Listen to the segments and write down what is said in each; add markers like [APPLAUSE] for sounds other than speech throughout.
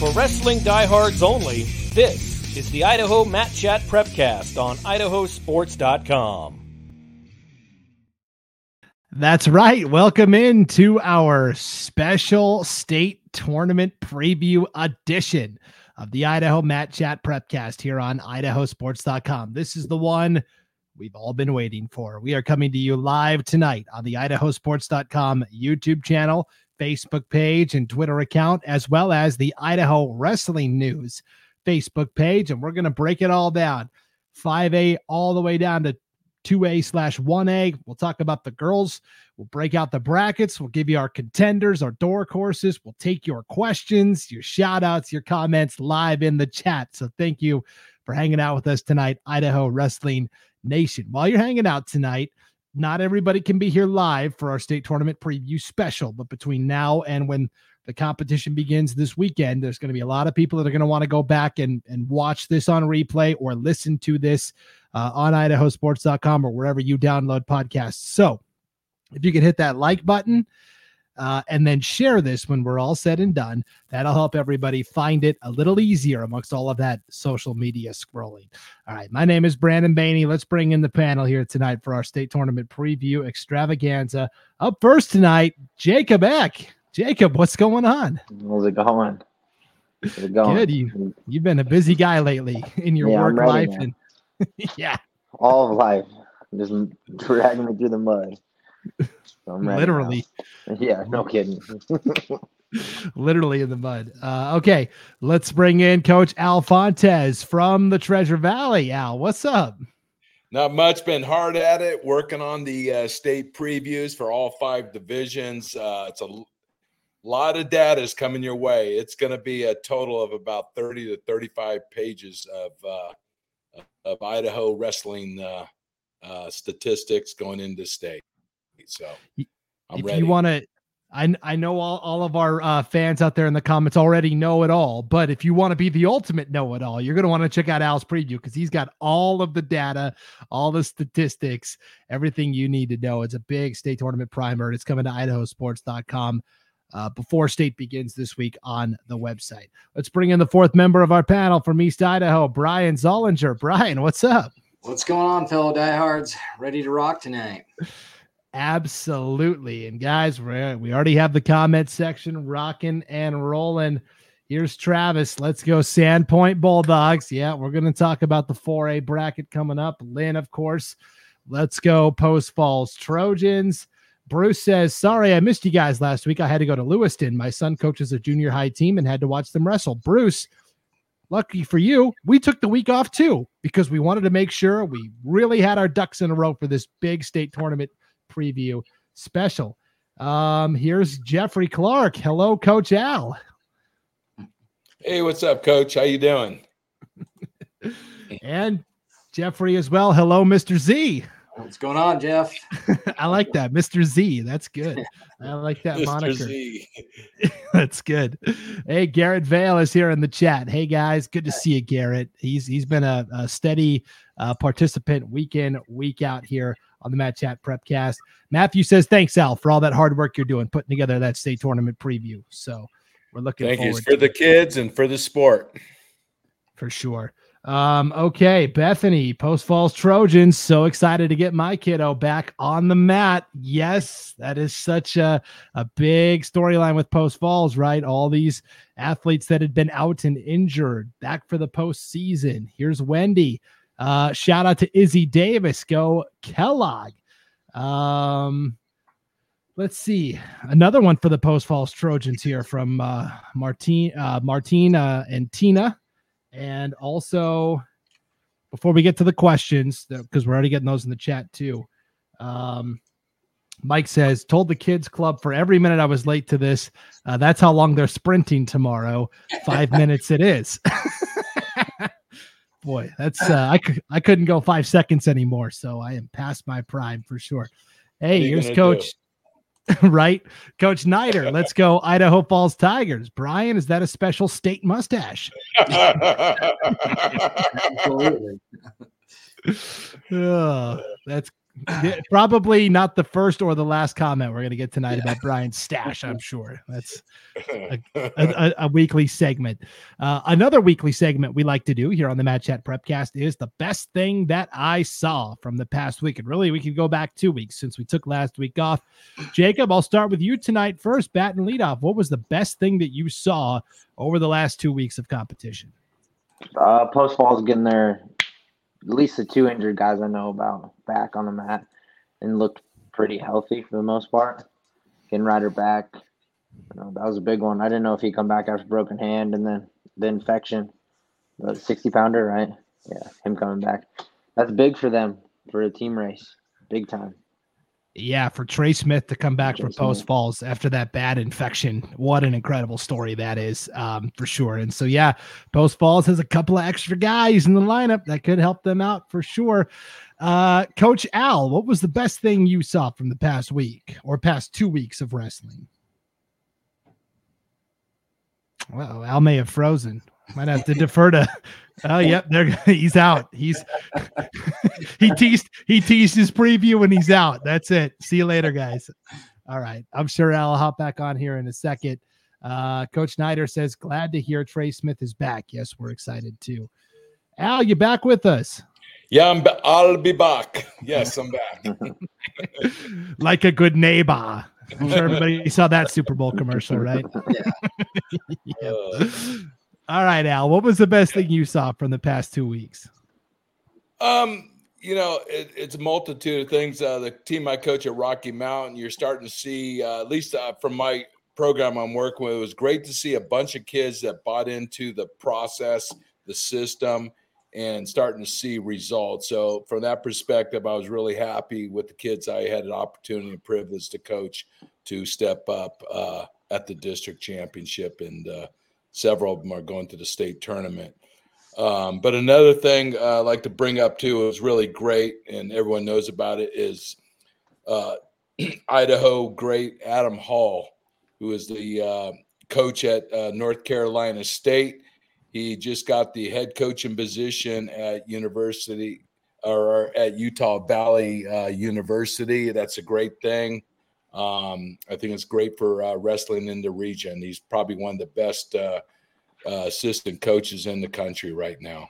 For wrestling diehards only, this is the Idaho Mat Chat Prepcast on idahosports.com. That's right. Welcome in to our special state tournament preview edition of the Idaho Mat Chat Prepcast here on idahosports.com. This is the one we've all been waiting for. We are coming to you live tonight on the idahosports.com YouTube channel, Facebook page, and Twitter account, as well as the Idaho Wrestling News Facebook page. And we're going to break it all down 5A all the way down to 2A slash 1A. We'll talk about the girls. We'll break out the brackets. We'll give you our contenders, our dark horses. We'll take your questions, your shout outs, your comments live in the chat. So thank you for hanging out with us tonight, Idaho Wrestling Nation. While you're hanging out tonight, not everybody can be here live for our state tournament preview special, but between now and when the competition begins this weekend, there's going to be a lot of people that are going to want to go back and, and watch this on replay or listen to this uh, on idahosports.com or wherever you download podcasts. So if you can hit that like button uh, and then share this when we're all said and done, that'll help everybody find it a little easier amongst all of that social media scrolling. All right. My name is Brandon Baney. Let's bring in the panel here tonight for our state tournament preview extravaganza. Up first tonight, Jacob Eck. Jacob, what's going on? How's it going? How's it going? Good. You, you've been a busy guy lately in your yeah, work life. And [LAUGHS] yeah. All of life. Just dragging me through the mud. So Literally. Now. [LAUGHS] Yeah, no kidding. [LAUGHS] Literally in the mud. Uh, okay, let's bring in Coach Al Fontes from the Treasure Valley. Al, what's up? Not much. Been hard at it, working on the uh, state previews for all five divisions. Uh, it's a lot of data is coming your way. It's going to be a total of about 30 to 35 pages of uh, of Idaho wrestling uh, uh, statistics going into state. So I'm if ready. you want to, I, I know all, all of our uh, fans out there in the comments already know it all, but if you want to be the ultimate know it all, you're going to want to check out Al's preview because he's got all of the data, all the statistics, everything you need to know. It's a big state tournament primer. It's coming to idahosports.com uh, before state begins this week on the website. Let's bring in the fourth member of our panel from East Idaho, Brian Zollinger. Brian, what's up? What's going on, fellow diehards? Ready to rock tonight? Absolutely. And guys, we we already have the comment section rocking and rolling. Here's Travis. Let's go Sandpoint Bulldogs. Yeah, we're going to talk about the 4A bracket coming up. Lynn, of course. Let's go Post Falls Trojans. Bruce says, Sorry, I missed you guys last week. I had to go to Lewiston. My son coaches a junior high team and had to watch them wrestle. Bruce, lucky for you, we took the week off too because we wanted to make sure we really had our ducks in a row for this big state tournament preview special. Um, here's Jeffrey Clark. Hello, Coach Al. Hey, what's up, Coach? How you doing? [LAUGHS] and Jeffrey as well. Hello, Mr. Z. What's going on, Jeff? [LAUGHS] I like that, Mr. Z. That's good. I like that [LAUGHS] moniker. Z. That's good. Hey, Garrett Vale is here in the chat. Hey guys, good to see you, Garrett. He's he's been a, a steady uh, participant week in, week out here on the Mat Chat Prepcast. Matthew says, "Thanks, Al, for all that hard work you're doing putting together that state tournament preview." So we're looking. Thank you for the kids and for the sport. For sure. Um, okay, Bethany, Post Falls Trojans. So excited to get my kiddo back on the mat. Yes, that is such a, a big storyline with Post Falls, right? All these athletes that had been out and injured back for the postseason. Here's Wendy. Uh, shout out to Izzy Davis. Go Kellogg. Um, let's see another one for the Post Falls Trojans here from uh, Martine, uh, Martina and Tina. And also, before we get to the questions, because we're already getting those in the chat too. Um, Mike says, told the kids club for every minute I was late to this. Uh, that's how long they're sprinting tomorrow. Five [LAUGHS] minutes it is. [LAUGHS] Boy, that's uh, I could I couldn't go five seconds anymore, so I am past my prime for sure. Hey, here's Coach [LAUGHS] right? Coach Niter, let's go [LAUGHS] Idaho Falls Tigers. Brian, is that a special state mustache? [LAUGHS] Absolutely. oh, that's Probably not the first or the last comment we're going to get tonight yeah. about Brian's stash. I'm sure that's a, [LAUGHS] a, a weekly segment. Uh, another weekly segment we like to do here on the Mat Chat Prepcast is the best thing that I saw from the past week. And really, we could go back two weeks since we took last week off. Jacob, I'll start with you tonight first. Bat and lead off. What was the best thing that you saw over the last two weeks of competition? Uh, Post Falls getting their at least the two injured guys I know about back on the mat and looked pretty healthy for the most part. Getting Ryder back, you know, that was a big one. I didn't know if he'd come back after broken hand and then the infection, the 60 pounder, right? Yeah, him coming back. That's big for them for a team race, big time. Yeah, for Trey Smith to come back from Post Falls after that bad infection, what an incredible story that is, um, for sure. And so, yeah, Post Falls has a couple of extra guys in the lineup that could help them out for sure. Uh, Coach Al, what was the best thing you saw from the past week or past two weeks of wrestling? Well, Al may have frozen. Might have to defer to. [LAUGHS] Oh, yep, there [LAUGHS] he's out. He's [LAUGHS] he teased he teased his preview and he's out. That's it. See you later, guys. All right, I'm sure Al will hop back on here in a second. Uh, Coach Snyder says, "Glad to hear Trey Smith is back." Yes, we're excited too. Al, you back with us? Yeah, I'm. I'll be back. Yes, I'm back. like a good neighbor. I'm sure everybody saw that Super Bowl commercial, right? Yeah. yeah. All right, Al. What was the best thing you saw from the past two weeks? Um, you know, it, it's a multitude of things. Uh, the team I coach at Rocky Mountain, you're starting to see, uh, at least uh, from my program I'm working with, it was great to see a bunch of kids that bought into the process, the system, and starting to see results. So, from that perspective, I was really happy with the kids I had an opportunity and privilege to coach to step up uh, at the district championship and uh, Several of them are going to the state tournament. Um, but another thing uh, I like to bring up too is really great, and everyone knows about it, is uh, [CLEARS THROAT] Idaho great Adam Hall, who is the uh, coach at uh, North Carolina State. He just got the head coaching position at University or at Utah Valley uh, University. That's a great thing. Um, I think it's great for uh, wrestling in the region. He's probably one of the best uh, uh, assistant coaches in the country right now.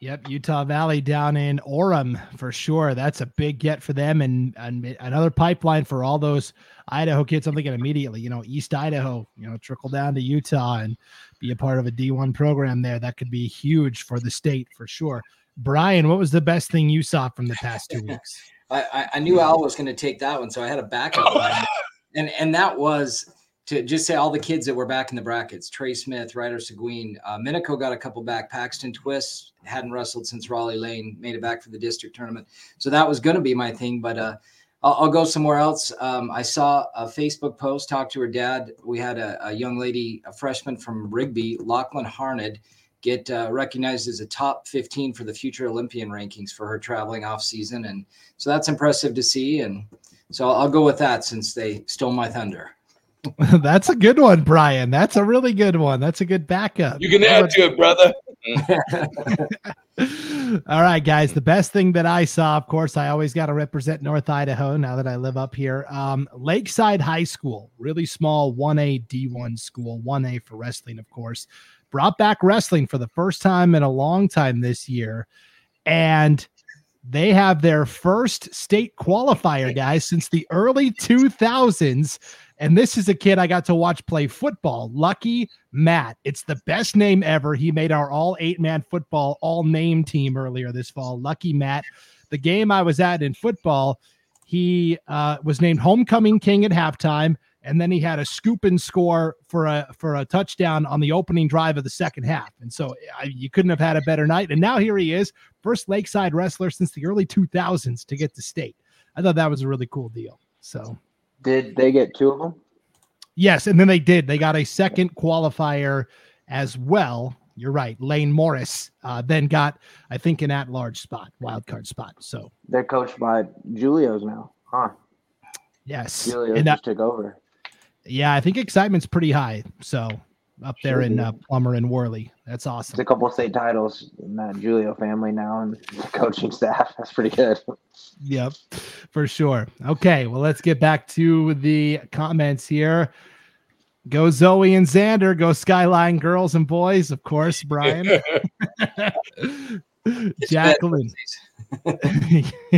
Yep, Utah Valley down in Orem for sure. That's a big get for them, and, and another pipeline for all those Idaho kids. I'm thinking immediately, you know, East Idaho, you know, trickle down to Utah and be a part of a D1 program there. That could be huge for the state for sure. Brian, what was the best thing you saw from the past two weeks? I, I knew Al was going to take that one, so I had a backup [LAUGHS] and and that was to just say all the kids that were back in the brackets: Trey Smith, Ryder Seguin, uh, Minico got a couple back. Paxton Twist hadn't wrestled since Rollie Lane, made it back for the district tournament. So that was going to be my thing, but uh, I'll, I'll, go somewhere else. Um, I saw a Facebook post. Talked to her dad. We had a, a young lady, a freshman from Rigby, Lachlan Harned get uh, recognized as a top 15 for the future Olympian rankings for her traveling off season. And so that's impressive to see. And so I'll, I'll go with that since they stole my thunder. [LAUGHS] that's a good one, Brian. That's a really good one. That's a good backup. You can add to it, brother. [LAUGHS] All right, guys. The best thing that I saw, of course, I always got to represent North Idaho now that I live up here. Um, Lakeside High School, really small 1A D1 school, 1A for wrestling, of course brought back wrestling for the first time in a long time this year. And they have their first state qualifier, guys, since the early 2000s. And this is a kid I got to watch play football, Lucky Matt. It's the best name ever. He made our all eight man football all name team earlier this fall. Lucky Matt. The game I was at in football, he uh, was named homecoming king at halftime and then he had a scoop and score for a for a touchdown on the opening drive of the second half. And so I, you couldn't have had a better night. And now here he is, first Lakeside wrestler since the early 2000s to get to state. I thought that was a really cool deal. So did they get two of them? Yes, and then they did. They got a second qualifier as well. You're right. Lane Morris uh, then got, I think, an at-large spot, wild card spot. So they're coached by Julio's now, huh? Yes, Julio just took over. Yeah, I think excitement's pretty high. So up there in uh, Plummer and Worley. That's awesome. It's a couple state titles in that Julio family now and [LAUGHS] coaching staff. That's pretty good. Yep, for sure. Okay, well, let's get back to the comments here. Go Zoe and Xander. Go Skyline girls and boys, of course, Brian. [LAUGHS] [LAUGHS] Jacqueline.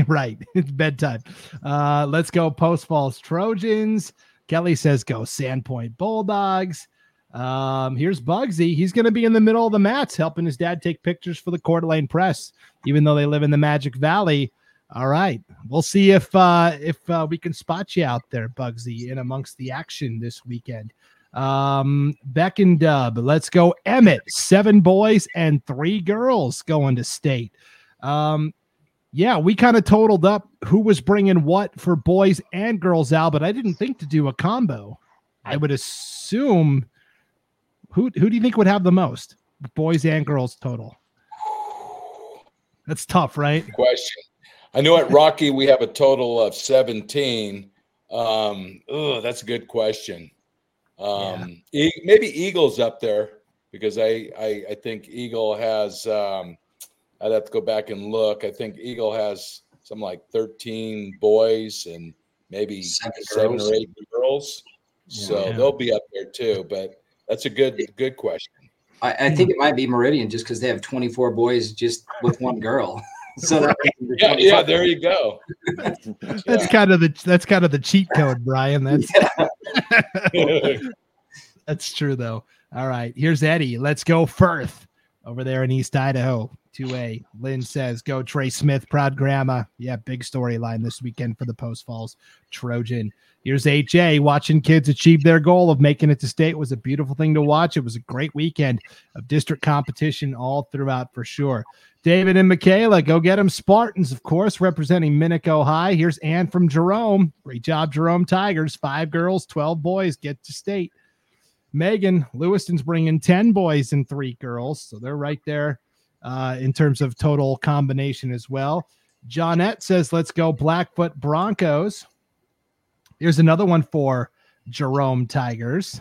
right. It's bedtime. Uh, let's go Post Falls Trojans. Kelly says go Sandpoint Bulldogs. Um, here's Bugsy. He's going to be in the middle of the mats helping his dad take pictures for the Coeur d'Alene Press, even though they live in the Magic Valley. All right. We'll see if uh, if uh, we can spot you out there, Bugsy, in amongst the action this weekend. Um, Beck and Dub. Let's go. Emmett, seven boys and three girls going to state. Um, yeah, we kind of totaled up who was bringing what for boys and girls out, but I didn't think to do a combo. I would assume who who do you think would have the most boys and girls total? That's tough, right? Question. I know at Rocky we have a total of 17. Um, oh, that's a good question. Um, yeah. e- maybe Eagle's up there because I, I, I think Eagle has. Um, I'd have to go back and look. I think Eagle has some like 13 boys and maybe seven, seven or eight girls. Yeah, so yeah. they'll be up there too. But that's a good good question. I, I think it might be Meridian just because they have 24 boys just with one girl. [LAUGHS] so that yeah, yeah, there you go. [LAUGHS] that's yeah. kind of the that's kind of the cheat code, Brian. [LAUGHS] That's that's true though. All right, here's Eddie. Let's go Firth over there in East Idaho. 2A. Lynn says, Go Trey Smith, proud grandma. Yeah, big storyline this weekend for the Post Falls Trojan. Here's HA watching kids achieve their goal of making it to state was a beautiful thing to watch. It was a great weekend of district competition all throughout for sure. David and Michaela, go get them Spartans, of course, representing Minico High. Here's Ann from Jerome. Great job, Jerome Tigers. Five girls, 12 boys get to state. Megan, Lewiston's bringing 10 boys and three girls. So they're right there uh, in terms of total combination as well. Johnette says, let's go Blackfoot Broncos. Here's another one for Jerome Tigers.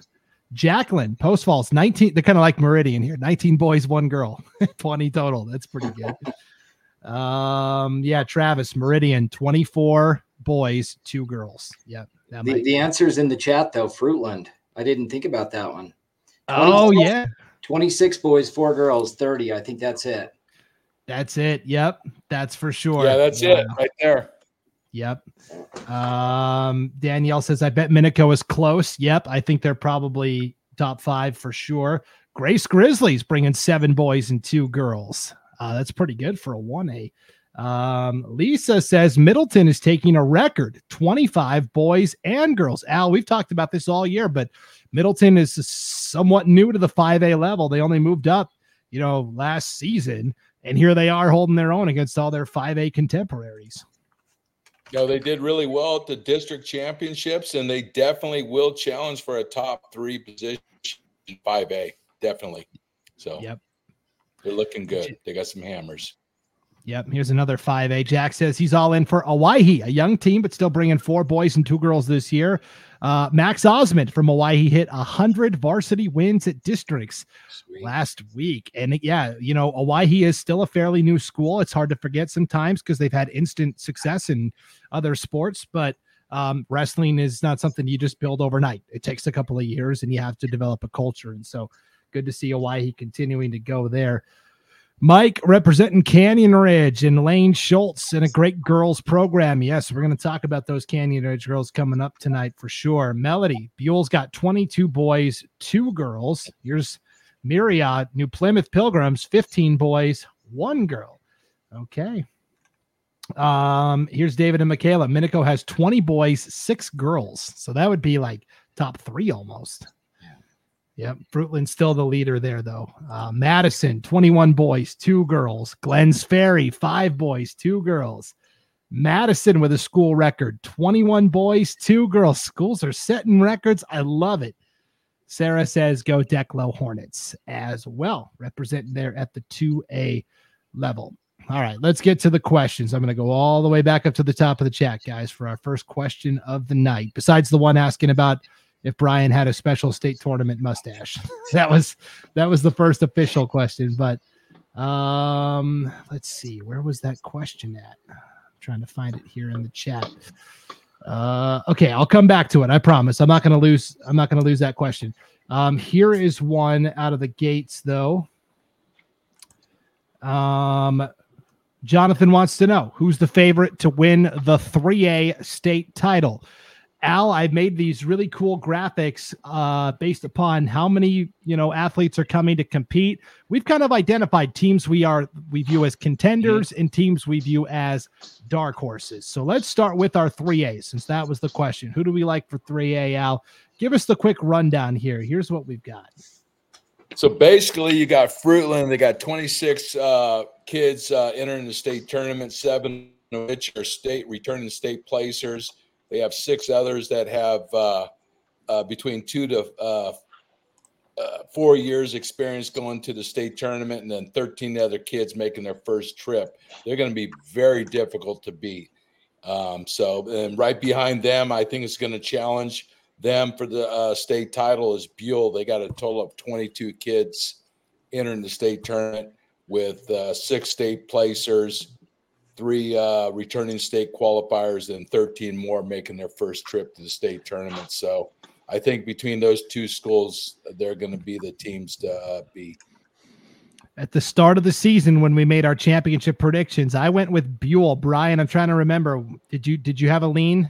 Jacqueline, Post Falls, 19. They're kind of like Meridian here 19 boys, one girl, [LAUGHS] 20 total. That's pretty good. um, yeah, Travis, Meridian, 24 boys, two girls. Yep. The, the answer's in the chat, though. Fruitland. I didn't think about that one. Oh, yeah. 26 boys, four girls, 30. I think that's it. That's it. Yep. That's for sure. Yeah, that's it right there. Yep. Um, Danielle says, I bet Minico is close. Yep. I think they're probably top five for sure. Grace Grizzlies bringing seven boys and two girls. Uh, that's pretty good for a 1A. Um, Lisa says Middleton is taking a record 25 boys and girls. Al, we've talked about this all year, but Middleton is somewhat new to the 5A level. They only moved up, you know, last season, and here they are holding their own against all their 5A contemporaries. No, they did really well at the district championships, and they definitely will challenge for a top three position 5A. Definitely. So, yep. They're looking good. They got some hammers. Yep. Here's another 5A. Jack says he's all in for Owyhee, a young team, but still bringing four boys and two girls this year. Uh, Max Osmond from Owyhee hit 100 varsity wins at districts Sweet. last week. And yeah, you know, Owyhee is still a fairly new school. It's hard to forget sometimes because they've had instant success in other sports, but um, wrestling is not something you just build overnight. It takes a couple of years and you have to develop a culture. And so good to see Owyhee continuing to go there. Mike representing Canyon Ridge and Lane Schultz and a great girls program. Yes, we're going to talk about those Canyon Ridge girls coming up tonight for sure. Melody Buhl's got 22 boys, two girls. Here's Myriad, New Plymouth Pilgrims, 15 boys, one girl. Okay. Um, here's David and Michaela. Minico has 20 boys, six girls. So that would be like top three almost. Yep. Fruitland's still the leader there, though. Uh, Madison, 21 boys, two girls. Glenns Ferry, five boys, two girls. Madison with a school record 21 boys, two girls. Schools are setting records. I love it. Sarah says go Declo Hornets as well, representing there at the 2A level. All right, let's get to the questions. I'm going to go all the way back up to the top of the chat, guys, for our first question of the night. Besides the one asking about if Brian had a special state tournament mustache. [LAUGHS] that was that was the first official question. But um, let's see, where was that question at? I'm trying to find it here in the chat. Uh, okay, I'll come back to it. I promise. I'm not to lose. I'm not to lose that question. Um, here is one out of the gates, though. Um, Jonathan wants to know who's the favorite to win the 3A state title. Al, I've made these really cool graphics uh, based upon how many you know athletes are coming to compete. We've kind of identified teams we are we view as contenders and teams we view as dark horses. So let's start with our 3A since that was the question. Who do we like for 3A, Al? Give us the quick rundown here. Here's what we've got. So basically, you got Fruitland. They got 26 uh, kids uh, entering the state tournament, seven of which are state returning state placers. They have six others that have uh, uh, between two to uh, uh, four years experience going to the state tournament, and then 13 other kids making their first trip. They're going to be very difficult to beat. Um, so, and right behind them, I think it's going to challenge them for the uh, state title is Buhl. They got a total of 22 kids entering the state tournament with uh, six state placers three uh, returning state qualifiers and 13 more making their first trip to the state tournament. So I think between those two schools, they're going to be the teams to uh, beat. At the start of the season, when we made our championship predictions, I went with Buhl. Brian, I'm trying to remember. Did you did you have a lean?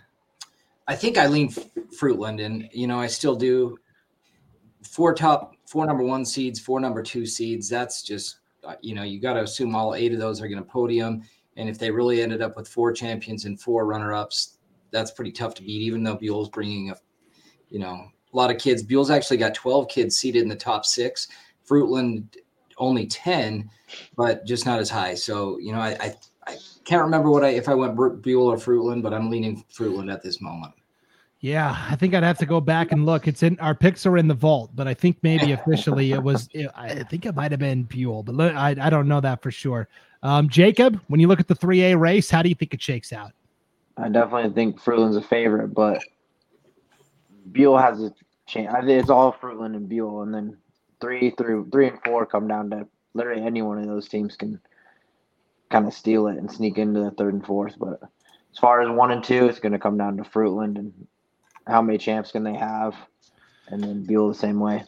I think I lean Fruitland, and you know I still do. Four top, four number one seeds, four number two seeds. That's just uh, you know you got to assume all eight of those are going to podium. And if they really ended up with four champions and four runner-ups, that's pretty tough to beat. Even though Buhl's bringing a, you know, a lot of kids. Buhl's actually got 12 kids seated in the top six. Fruitland only 10, but just not as high. So you know, I I, I can't remember what I if I went Buhl or Fruitland, but I'm leaning Fruitland at this moment. Yeah, I think I'd have to go back and look. It's in our picks are in the vault, but I think maybe officially it was. It, I think it might have been Buhl, but I I don't know that for sure. Um, Jacob, when you look at the 3A race, how do you think it shakes out? I definitely think Fruitland's a favorite, but Buhl has a chance. I think it's all Fruitland and Buhl, and then three through three and four come down to literally any one of those teams can kind of steal it and sneak into the third and fourth. But as far as one and two, it's going to come down to Fruitland and how many champs can they have, and then Buhl the same way.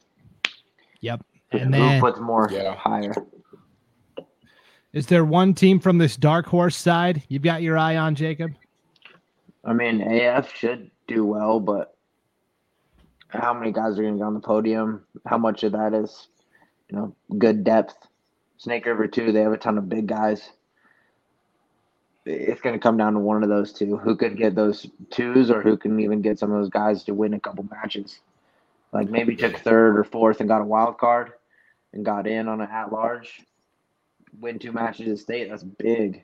Yep. And And Who then puts more Yeah. higher? is there one team from this dark horse side you've got your eye on, Jacob? I mean, AF should do well, but how many guys are going to get on the podium? How much of that is, you know, good depth? Snake River too. They have a ton of big guys. It's going to come down to one of those two. Who could get those twos, or who can even get some of those guys to win a couple matches? Like maybe took third or fourth and got a wild card, and got in on an at large. Win two matches at state. That's big.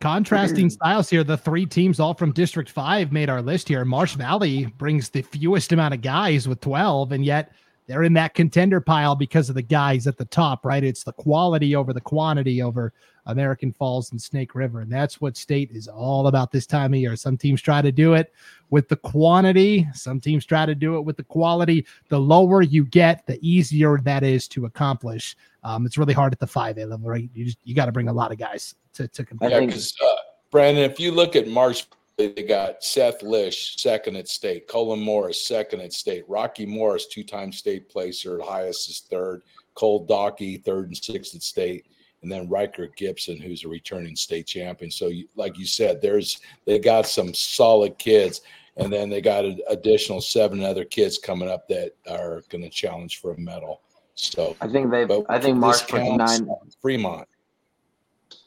Contrasting styles here. The three teams, all from District 5, made our list here. Marsh Valley brings the fewest amount of guys with 12, and yet they're in that contender pile because of the guys at the top, right? It's the quality over the quantity over American Falls and Snake River. And that's what state is all about this time of year. Some teams try to do it with the quantity, some teams try to do it with the quality. The lower you get, the easier that is to accomplish. Um, it's really hard at the 5A level, right? You just you got to bring a lot of guys to, to compete. Yeah, because uh, Brandon, if you look at Marsh, they got Seth Lish second at state, Colin Morris second at state, Rocky Morris two-time state placer, highest is third, Cole Dockey third and sixth at state, and then Riker Gibson, who's a returning state champion. So, you, like you said, there's they got some solid kids, and then they got an additional seven other kids coming up that are going to challenge for a medal. So, I think they. but I think this Marsh puts counts, nine. Fremont.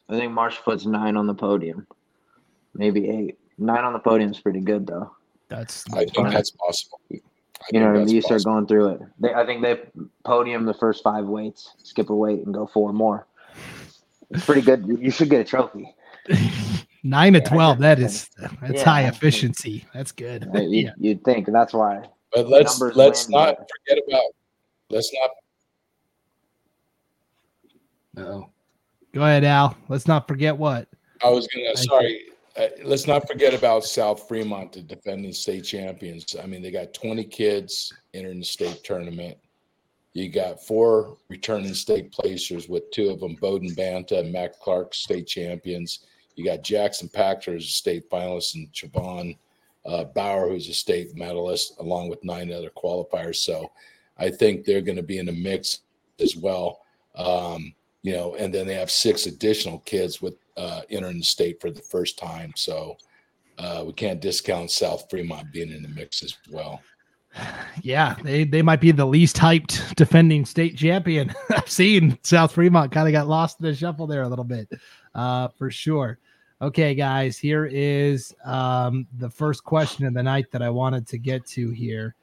I think Marsh puts nine on the podium, maybe eight. Nine on the podium is pretty good, though. That's I think that's possible. I You know what I mean? You start possible. going through it. They, I think they podium the first five weights, skip a weight, and go four more. It's pretty good. You should get a trophy. [LAUGHS] nine to Yeah, I 12. That is that's Yeah, high efficiency. That's good. right? You, yeah. You'd think, and that's why. But let's let's win, not but- forget about let's not Oh, Go ahead, Al. Let's not forget what. I was gonna Thank sorry. Uh, let's not forget about South Fremont, the defending state champions. I mean, they got 20 kids entering the state tournament. You got four returning state placers, with two of them Bowden Banta and Matt Clark, state champions. You got Jackson Pachter who's a state finalist, and Chavon uh, Bauer, who's a state medalist, along with nine other qualifiers. So I think they're going to be in the mix as well. Um, you know, and then they have six additional kids with uh, entering the state for the first time. So uh, we can't discount South Fremont being in the mix as well. Yeah, they, they might be the least hyped defending state champion. [LAUGHS] I've seen South Fremont kind of got lost in the shuffle there a little bit, uh, for sure. Okay, guys, here is um, the first question of the night that I wanted to get to here.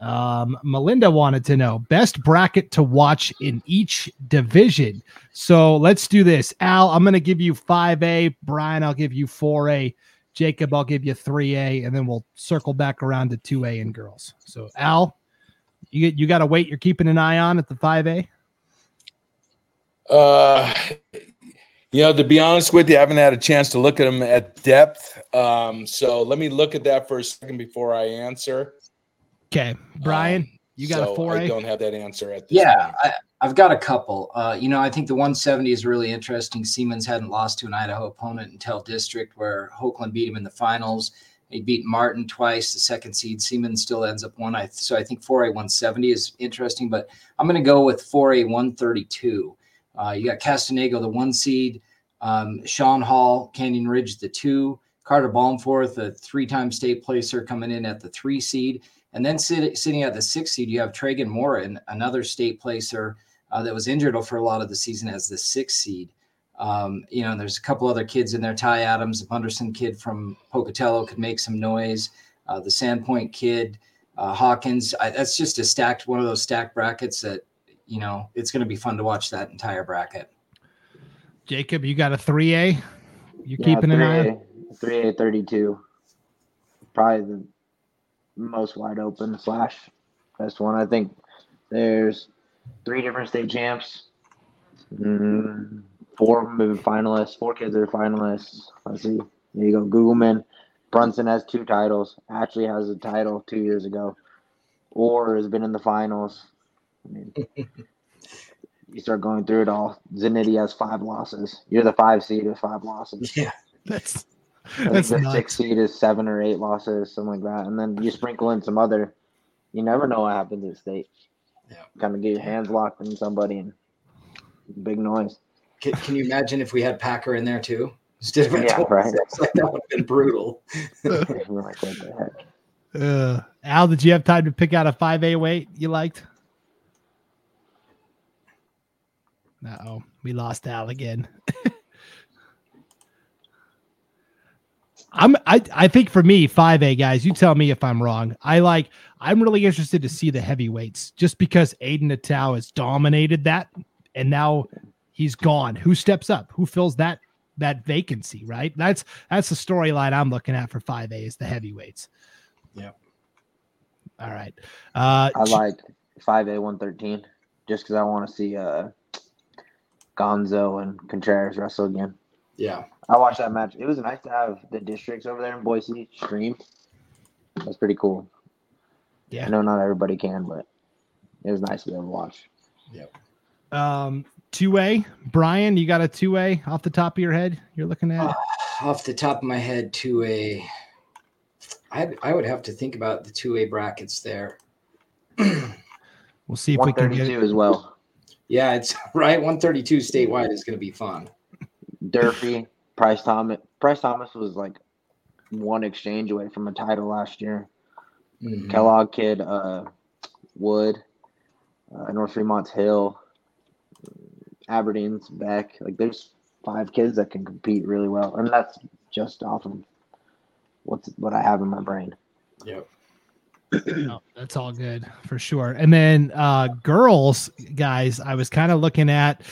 Um, Melinda wanted to know best bracket to watch in each division. So let's do this. Al, I'm going to give you 5A. Brian, I'll give you 4A. Jacob, I'll give you 3A, and then we'll circle back around to 2A and girls. So, Al, you you got to wait. You're keeping an eye on at the 5A. Uh, you know, to be honest with you, I haven't had a chance to look at them at depth. Um, so let me look at that for a second before I answer. Okay, Brian, Um, you got so a 4A. I don't have that answer at this Yeah, point. I, I've got a couple. Uh, you know, I think the 170 is really interesting. Siemens hadn't lost to an Idaho opponent until district, where Hoagland beat him in the finals. He beat Martin twice, the second seed. Siemens still ends up one. I so I think 4A 170 is interesting, but I'm going to go with 4A 132. Uh, you got Castanego, the one seed, um, Sean Hall, Canyon Ridge, the two, Carter Balmforth, a three-time state placer, coming in at the three seed. And then sit, sitting at the sixth seed, you have Tragan Morin, another state placer uh, that was injured for a lot of the season as the sixth seed. Um, you know, and there's a couple other kids in there. Ty Adams, the Bunderson kid from Pocatello, could make some noise. Uh, the Sandpoint kid, uh, Hawkins. I, that's just a stacked one of those stacked brackets that you know it's going to be fun to watch that entire bracket. Jacob, you got a 3A. You Yeah, keeping an eye on? 3A, 3A 32. Probably the most wide open slash best one. I think there's three different state champs. Mm, four of them have been finalists. Four kids are finalists. Let's see. There you go. Googleman. Brunson has two titles. Actually has a title two years ago. Or has been in the finals. I mean, [LAUGHS] you start going through it all. Zanetti has five losses. You're the five seed with five losses. Yeah. That's that's the nuts. six seed is seven or eight losses, something like that. And then you sprinkle in some other. You never know what happens at state. Yeah. Kind of get your hands locked in somebody and big noise. Can, can you imagine if we had Packer in there too? Instead of Yeah, right. Like, that would have been brutal. [LAUGHS] [LAUGHS] Like, what the heck? Uh, Al, did you have time to pick out a 5A weight you liked? oh, we lost Al again. [LAUGHS] I'm I, I think for me, 5A guys, you tell me if I'm wrong. I like I'm really interested to see the heavyweights just because Aiden Natal has dominated that and now he's gone. Who steps up? Who fills that that vacancy, right? That's that's the storyline I'm looking at for 5A is the heavyweights. Yep. All right. Uh I like 5A 113 just because I want to see uh, Gonzo and Contreras wrestle again. Yeah. I watched that match. It was nice to have the districts over there in Boise stream. That's pretty cool. Yeah. I know not everybody can, but it was nice to be able to watch. Yep. um 2A, Brian, you got a 2A off the top of your head you're looking at? Off the top of my head, to a, I I would have to think about the 2A brackets there. We'll see if we can get it. as well. Yeah, it's [LAUGHS] right. 132 statewide is going to be fun. Durfee, Price Thomas. Price Thomas was like one exchange away from a title last year. Mhm. Kellogg kid, uh, Wood, uh, North Fremont's Hill, Aberdeen's Beck. Like there's five kids that can compete really well, and that's just off of what's what I have in my brain. Yep. No, that's all good for sure. And then uh girls, guys, I was kind of looking at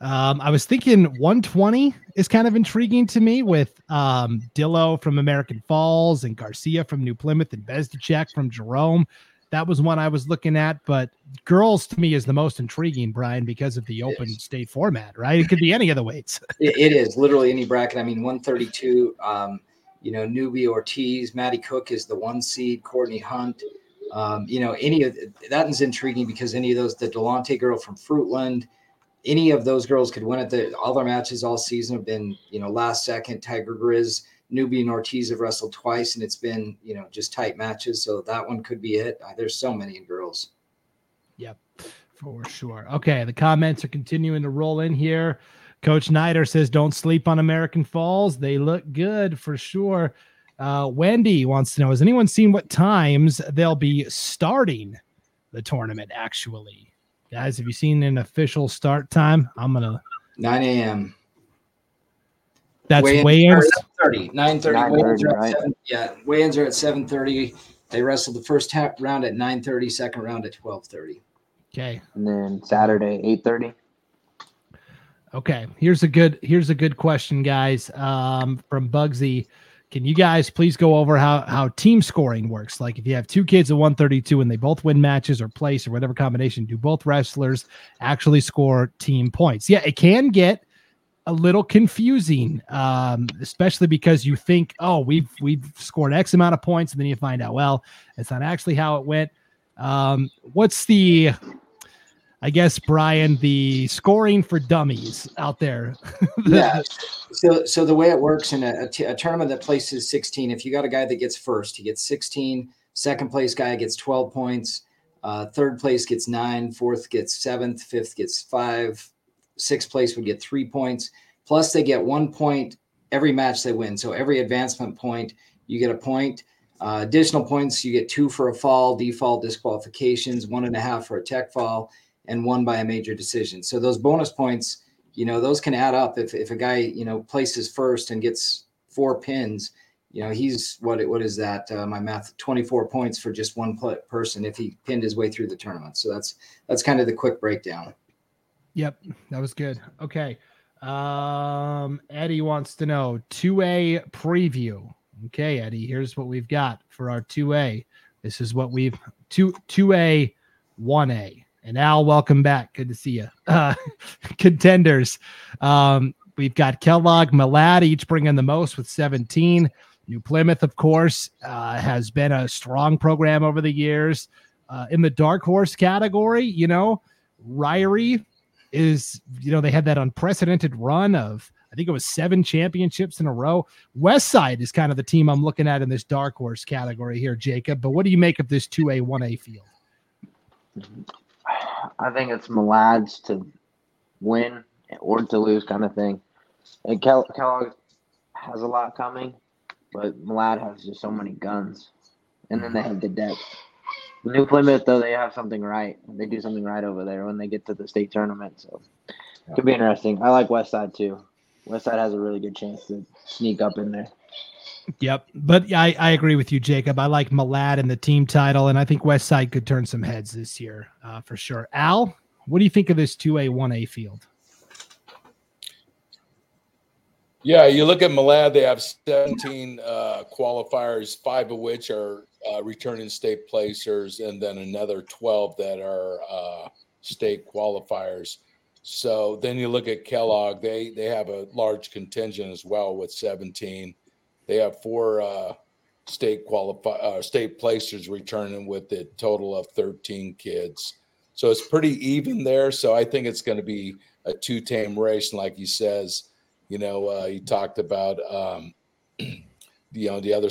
um I was thinking 120 is kind of intriguing to me with um Dillo from American Falls and Garcia from New Plymouth and Bezdechek from Jerome. That was one I was looking at, but girls to me is the most intriguing, Brian, because of the open state format, right? It could be any of the weights. [LAUGHS] It, it is literally any bracket. I mean, 132. Um, you know, Newbie Ortiz, Maddie Cook is the one seed. Courtney Hunt. Um, you know, any of that is intriguing because any of those, the Delonte girl from Fruitland, any of those girls could win it. The, all their matches all season have been, you know, last second. Tiger Grizz, Newbie, and Ortiz have wrestled twice, and it's been, you know, just tight matches. So that one could be it. Uh, there's so many girls. Yep, for sure. Okay, the comments are continuing to roll in here. Coach Snyder says, "Don't sleep on American Falls. They look good for sure." Uh, Wendy wants to know: Has anyone seen what times they'll be starting the tournament? Actually, guys, have you seen an official start time? I'm gonna 9 a.m. That's Weigh-ins weigh-ins. are 30, 9:30. 9:30, Weigh-ins are at right? 7 yeah, weigh-ins are at 7:30. They wrestled the first half round at 9:30, second round at 12:30. Okay. And then Saturday, eight thirty. Okay, here's a good here's a good question, guys. Um, from Bugsy, can you guys please go over how how team scoring works? Like if you have two kids at 132 and they both win matches or place or whatever combination, do both wrestlers actually score team points? Yeah, it can get a little confusing, um, especially because you think, oh, we've we've scored X amount of points, and then you find out, well, it's not actually how it went. Um, what's the I guess Brian, the scoring for dummies out there. [LAUGHS] Yeah. So, so the way it works in a, a, t- a tournament that places 16, if you got a guy that gets first, he gets 16. Second place guy gets 12 points. Uh, third place gets nine. Fourth gets seventh. Fifth gets five. Sixth place would get three points. Plus, they get one point every match they win. So every advancement point, you get a point. Uh, additional points, you get two for a fall, default disqualifications, one and a half for a tech fall, and one by a major decision. So those bonus points you know those can add up if, if a guy you know places first and gets four pins you know he's what what is that uh, my math 24 points for just one person if he pinned his way through the tournament so that's that's kind of the quick breakdown Yep, that was good. Okay. Um, Eddie wants to know 2A preview. Okay, Eddie, here's what we've got for our 2A. This is what we've 2 2A 1A. And Al, welcome back. Good to see you. [LAUGHS] Uh, contenders. Um, we've got Kellogg, Malad, each bringing the most with 17. New Plymouth, of course, uh, has been a strong program over the years. Uh, in the dark horse category, you know, Ririe is, you know, they had that unprecedented run of, I think it was seven championships in a row. West Side is kind of the team I'm looking at in this dark horse category here, Jacob. But what do you make of this 2A, 1A field? I think it's Malad's to win or to lose kind of thing. And Kel- Kellogg has a lot coming, but Malad has just so many guns. And then they have the depth. New Plymouth, though, they have something right. They do something right over there when they get to the state tournament. So it could be interesting. I like West Side too. West Side has a really good chance to sneak up in there. Yep. But I, I agree with you, Jacob. I like Malad in the team title, and I think West Side could turn some heads this year uh, for sure. Al, what do you think of this 2A, 1A field? Yeah, you look at Malad, they have 17 uh, qualifiers, five of which are uh, returning state placers, and then another 12 that are uh, state qualifiers. So then you look at Kellogg, they, they have a large contingent as well with 17. They have four uh, state qualify uh, state placers returning with a total of 13 kids. So it's pretty even there. So I think it's going to be a two tame race. And like he says, you know, uh, he talked about, um, [CLEARS THROAT] you know, the other.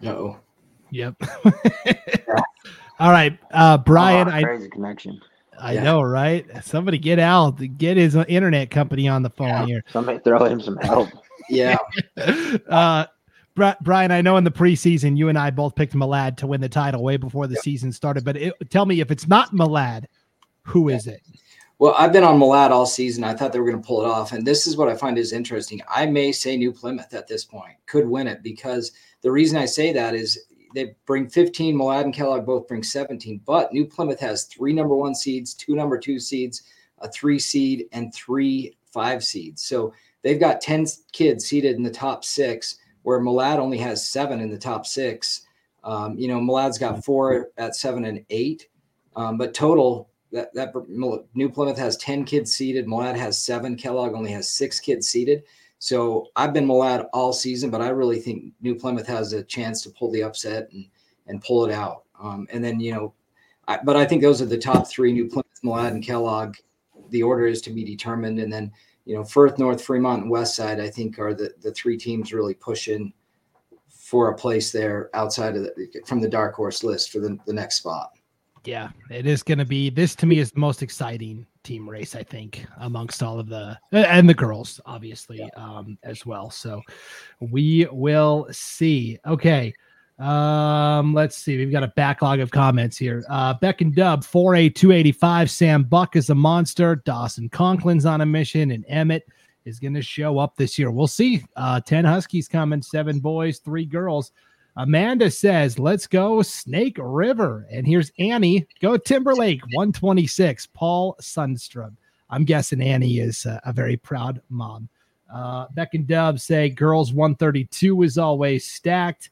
no Yep. [LAUGHS] All right. Uh, Brian, Oh, I, crazy connection. I Yeah. know, right? Somebody get Al, get his internet company on the phone yeah. here. Somebody throw him some help. [LAUGHS] yeah uh, Bri- Brian, I know in the preseason you and I both picked Malad to win the title way before the season started. But it, tell me if it's not Malad, who is it? Well, I've been on Malad all season. I thought they were going to pull it off. And this is what I find is interesting. I may say New Plymouth at this point could win it because the reason I say that is they bring 15, Malad and Kellogg both bring 17, but New Plymouth has three number one seeds, two number two seeds, a three seed, and three five seeds. So they've got 10 kids seated in the top six, where Malad only has seven in the top six. Um, you know, Malad's got four at seven and eight. Um, but total, that that New Plymouth has 10 kids seated. Malad has seven. Kellogg only has six kids seated. So I've been Malad all season, but I really think New Plymouth has a chance to pull the upset and and pull it out. Um, and then you know, I, but I think those are the top three: New Plymouth, Malad, and Kellogg. The order is to be determined, and then you know Firth, North Fremont, and West Side. I think are the the three teams really pushing for a place there outside of the, from the dark horse list for the, the next spot. Yeah, it is going to be this to me is the most exciting team race I think amongst all of the and the girls obviously yeah. um, as well. So we will see. Okay. Um, let's see. We've got a backlog of comments here. Uh, Beck and Dub 4A 285. Sam Buck is a monster. Dawson Conklin's on a mission, and Emmett is going to show up this year. We'll see. Uh, 10 Huskies coming, seven boys, three girls. Amanda says, let's go Snake River. And here's Annie. Go Timberlake 126. Paul Sundstrom. I'm guessing Annie is a, a very proud mom. Uh, Beck and Dub say girls 132 is always stacked.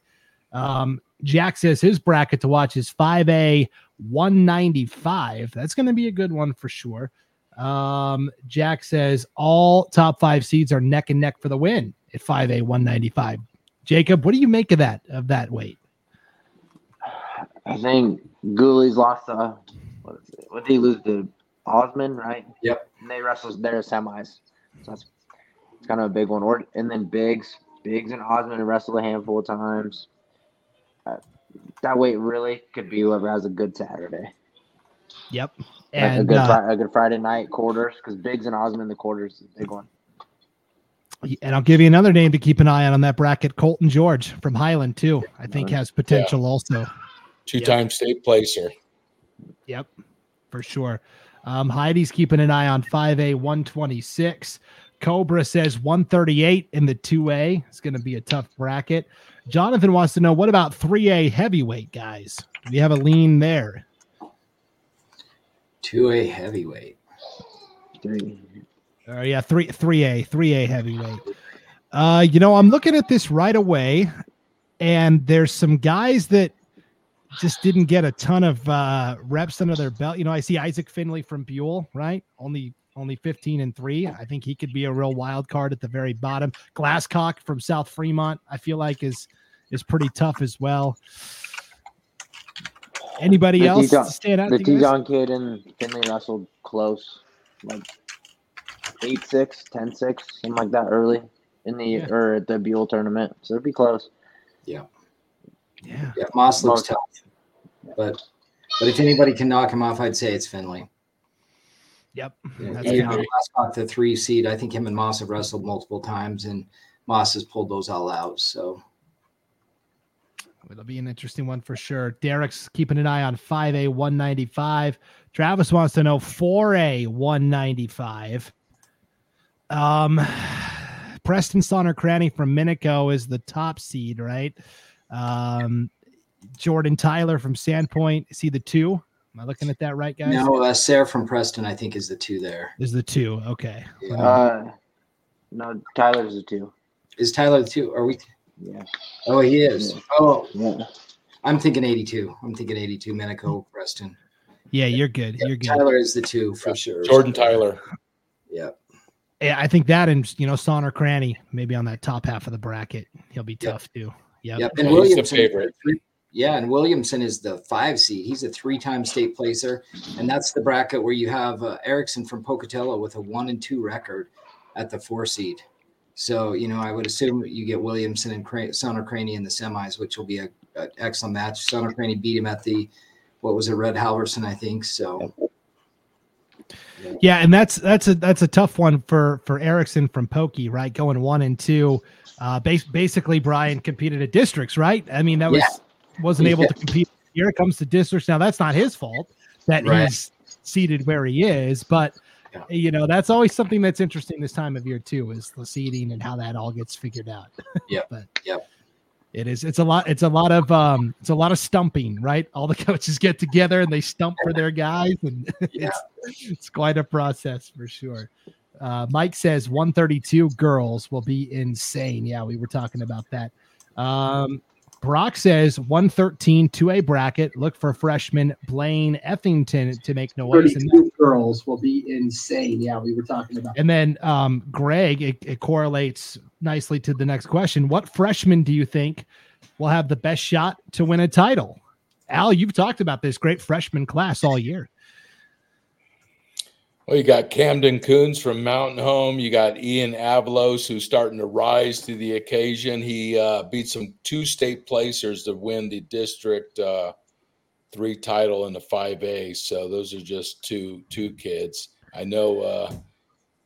Um, Jack says his bracket to watch is 5A 195. That's going to be a good one for sure. Um, Jack says all top five seeds are neck and neck for the win at 5A 195. Jacob, what do you make of that of that weight? I think Gooley's lost uh what, is it? what did he lose to Osman, right? Yep. And they wrestled their semis. So that's it's kind of a big one. Or and then Biggs. Biggs and Osman wrestled a handful of times. Uh, that weight really could be whoever has a good Saturday. Yep. And a good, uh, a good Friday night quarters because Biggs and Osman the quarters is a big one. And I'll give you another name to keep an eye on on that bracket. Colton George from Highland too. I think has potential yeah. also. Two-time yep. state placer. Yep, for sure. Um, Heidi's keeping an eye on 5A 126. Cobra says 138 in the 2A. It's going to be a tough bracket. Jonathan wants to know what about 3A heavyweight guys? Do you have a lean there? 2A heavyweight. Three. Uh, yeah, three three A three A heavyweight. Uh, you know, I'm looking at this right away, and there's some guys that just didn't get a ton of uh, reps under their belt. You know, I see Isaac Finley from Buhl, right? Only only 15 and three. I think he could be a real wild card at the very bottom. Glasscock from South Fremont, I feel like is is pretty tough as well. Anybody the else T- stand out? The T-John kid and Finley wrestled close, like eight six, ten six, something like that early in the yeah. or at the Buhl tournament. So it'd be close. Yeah. Yeah. Yeah. Moss looks tough. But but if anybody can knock him off, I'd say it's Finley. Yep. Yeah, Moss the three seed. I think him and Moss have wrestled multiple times and Moss has pulled those all out. So It'll be an interesting one for sure. Derek's keeping an eye on 5A 195. Travis wants to know 4A 195. Um, Preston Sonner Cranny from Minico is the top seed, right? Um, Jordan Tyler from Sandpoint. See the two? Am I looking at that right, guys? No, uh, Sarah from Preston, I think, is the two there. Is the two okay? Uh, no, Tyler's the two. Is Tyler the two? Are we? Yeah. Oh, he is. Yeah. Oh, yeah. I'm thinking 82. I'm thinking 82. Minico, Preston. Yeah, you're good. You're good. Tyler is the two for sure. Jordan Tyler. Yep. Yeah, I think that and you know Sonner Cranny maybe on that top half of the bracket. He'll be tough yep. too. Yeah, yep. And Williamson, favorite. Yeah, and Williamson is the five seed. He's a three-time state placer, and that's the bracket where you have uh, Erickson from Pocatello with a one and two record at the four seed. So you know, I would assume you get Williamson and Cra- Sonner Cranny in the semis, which will be a, a excellent match. Sonner Cranny beat him at the what was it, Red Halverson, I think. So yeah, and that's that's a that's a tough one for for Erickson from Pokey, right? Going one and two. Uh base, basically Brian competed at districts, right? I mean, that was yeah. wasn't able to compete. Here it comes to districts. Now that's not his fault that right. he's seated where he is, but yeah. you know, that's always something that's interesting this time of year too, is the seating and how that all gets figured out. [LAUGHS] Yeah. but yeah. It is. It's a lot. It's a lot of. Um. It's a lot of stumping, right? All the [LAUGHS] coaches get together and they stump for their guys, and [LAUGHS] [LAUGHS] yeah. it's it's quite a process for sure. Uh, Mike says 132 girls will be insane. Yeah, we were talking about that. Um, Brock says 113 to a bracket. Look for freshman Blaine Effington to make noise. 32 girls will be insane. Yeah, we were talking about. And then um, Greg, it, it correlates nicely to the next question. What freshman do you think will have the best shot to win a title? Al, you've talked about this great freshman class all year. Well, you got Camden Coons from Mountain Home. You got Ian Avalos, who's starting to rise to the occasion. He uh, beat some two state placers to win the district uh, three title in the 5A. So those are just two two kids. I know uh,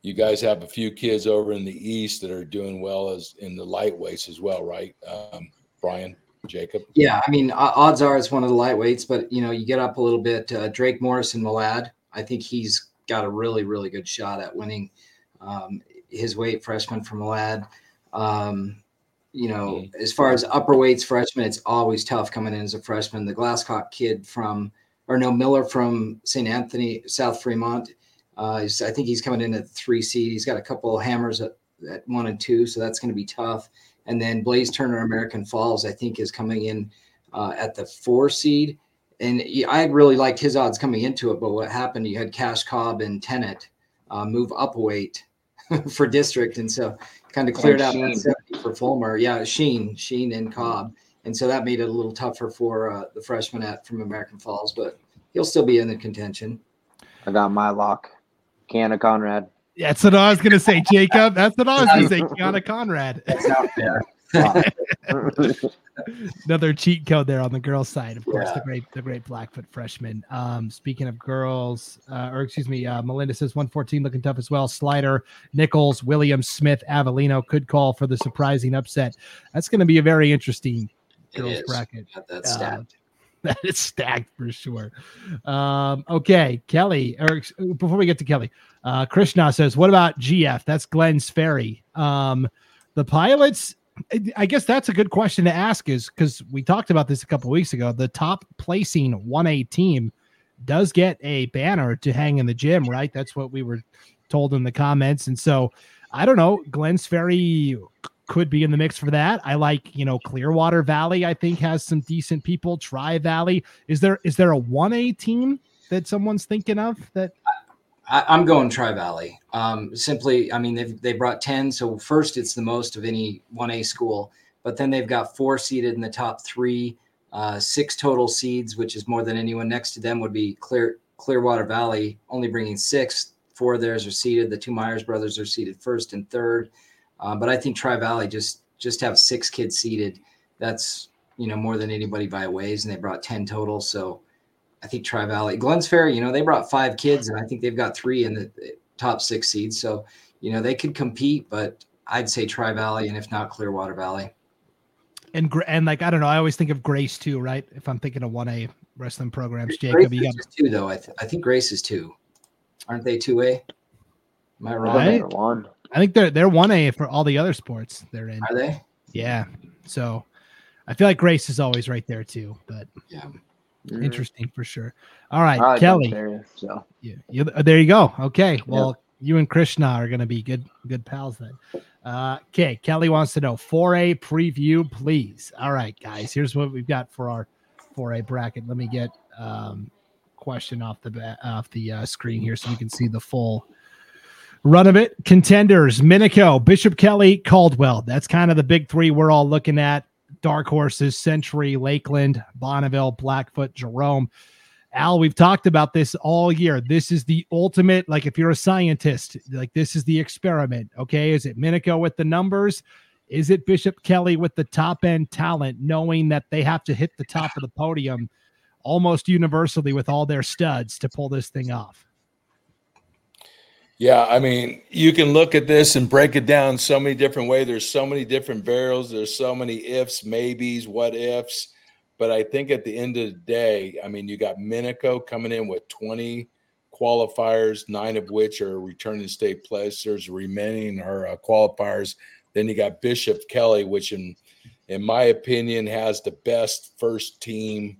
you guys have a few kids over in the east that are doing well as in the lightweights as well, right, um, Brian? Jacob? Yeah, I mean, odds are it's one of the lightweights, but you know, you get up a little bit. Uh, Drake Morrison Malad, I think he's got a really, really good shot at winning um, his weight freshman from Malad. Um, you know, mm-hmm. as far as upper weights freshman, it's always tough coming in as a freshman. The Glasscock kid from, or no, Miller from St. Anthony, South Fremont. Uh, I think he's coming in at three seed. He's got a couple of hammers at, at one and two, so that's going to be tough. And then Blaze Turner American Falls, I think, is coming in uh, at the four seed and I had really liked his odds coming into it. But what happened? You had Cash Cobb and Tennant uh, move up weight [LAUGHS] for district, and so kind of cleared out for Fulmer. Yeah, Sheen, Sheen, and Cobb, and so that made it a little tougher for uh, the freshman at from American Falls, but he'll still be in the contention. I got my lock, Kiana Conrad. That's what I was going to say, Jacob. That's what I was going to say, Kiana Conrad. It's out there. Another cheat code there on the girls' side, of course. Yeah. The great, the great Blackfoot freshman. Um, speaking of girls, uh, or excuse me, uh, Melinda says 114 looking tough as well. Slider, Nichols, Williams, Smith, Avellino could call for the surprising upset. That's going to be a very interesting girls bracket. That's uh, stacked. [LAUGHS] that is stacked for sure. Um, okay, Kelly, or before we get to Kelly, uh, Krishna says, "What about GF? That's Glenns Ferry. Um, the pilots I guess that's a good question to ask is because we talked about this a couple weeks ago. The top placing 1A team does get a banner to hang in the gym, right? That's what we were told in the comments. And so I don't know, Glenns Ferry could be in the mix for that. I like, you know, Clearwater Valley, I think has some decent people. Tri Valley. Is there is there a 1A team that someone's thinking of that I, am going Tri Valley. Um, simply, I mean, they've they brought ten. So first, it's the most of any one A school, but then they've got four seeded in the top three, uh, six total seeds, which is more than anyone next to them would be Clear Clearwater Valley, only bringing six. Four of theirs are seeded. The two Myers brothers are seeded first and third. Uh, but I think Tri Valley just just have six kids seeded. That's you know more than anybody by a ways, and they brought ten total. So I think Tri Valley, Glenns Ferry, you know, they brought five kids, and I think they've got three in the eh, top six seeds. So, you know, they could compete, but I'd say Tri Valley, and if not Clearwater Valley. And and like I don't know, I always think of Grace too, right? If I'm thinking of one A wrestling programs, Jacob, Grace you got two though. I, th- I think Grace is two, aren't they two A? Am I wrong? I, one. I think they're they're one A for all the other sports they're in. Are they? Yeah. So I feel like Grace is always right there too. But yeah. Mm-hmm. Interesting for sure. All right, Kelly. Area, so yeah, you, there you go. Okay, well, you and Krishna are going to be good good pals then. Uh, okay, Kelly wants to know 4A preview, please. All right, guys, here's what we've got for our 4A bracket. Let me get um, question off the off the uh, screen here so you can see the full run of it. Contenders: Minico, Bishop Kelly, Caldwell. That's kind of the big three we're all looking at dark horses Century, Lakeland, Bonneville, Blackfoot, Jerome. Al, we've talked about this all year. This is the ultimate, like if you're a scientist, like this is the experiment. Okay. Is it Minico with the numbers? Is it Bishop Kelly with the top end talent, knowing that they have to hit the top of the podium almost universally with all their studs to pull this thing off? Yeah, I mean, you can look at this and break it down so many different ways. There's so many different variables. There's so many ifs, maybes, what ifs. But I think at the end of the day, I mean, you got Minico coming in with 20 qualifiers, nine of which are returning state placers, remaining are uh, qualifiers. Then you got Bishop Kelly, which in in my opinion has the best first team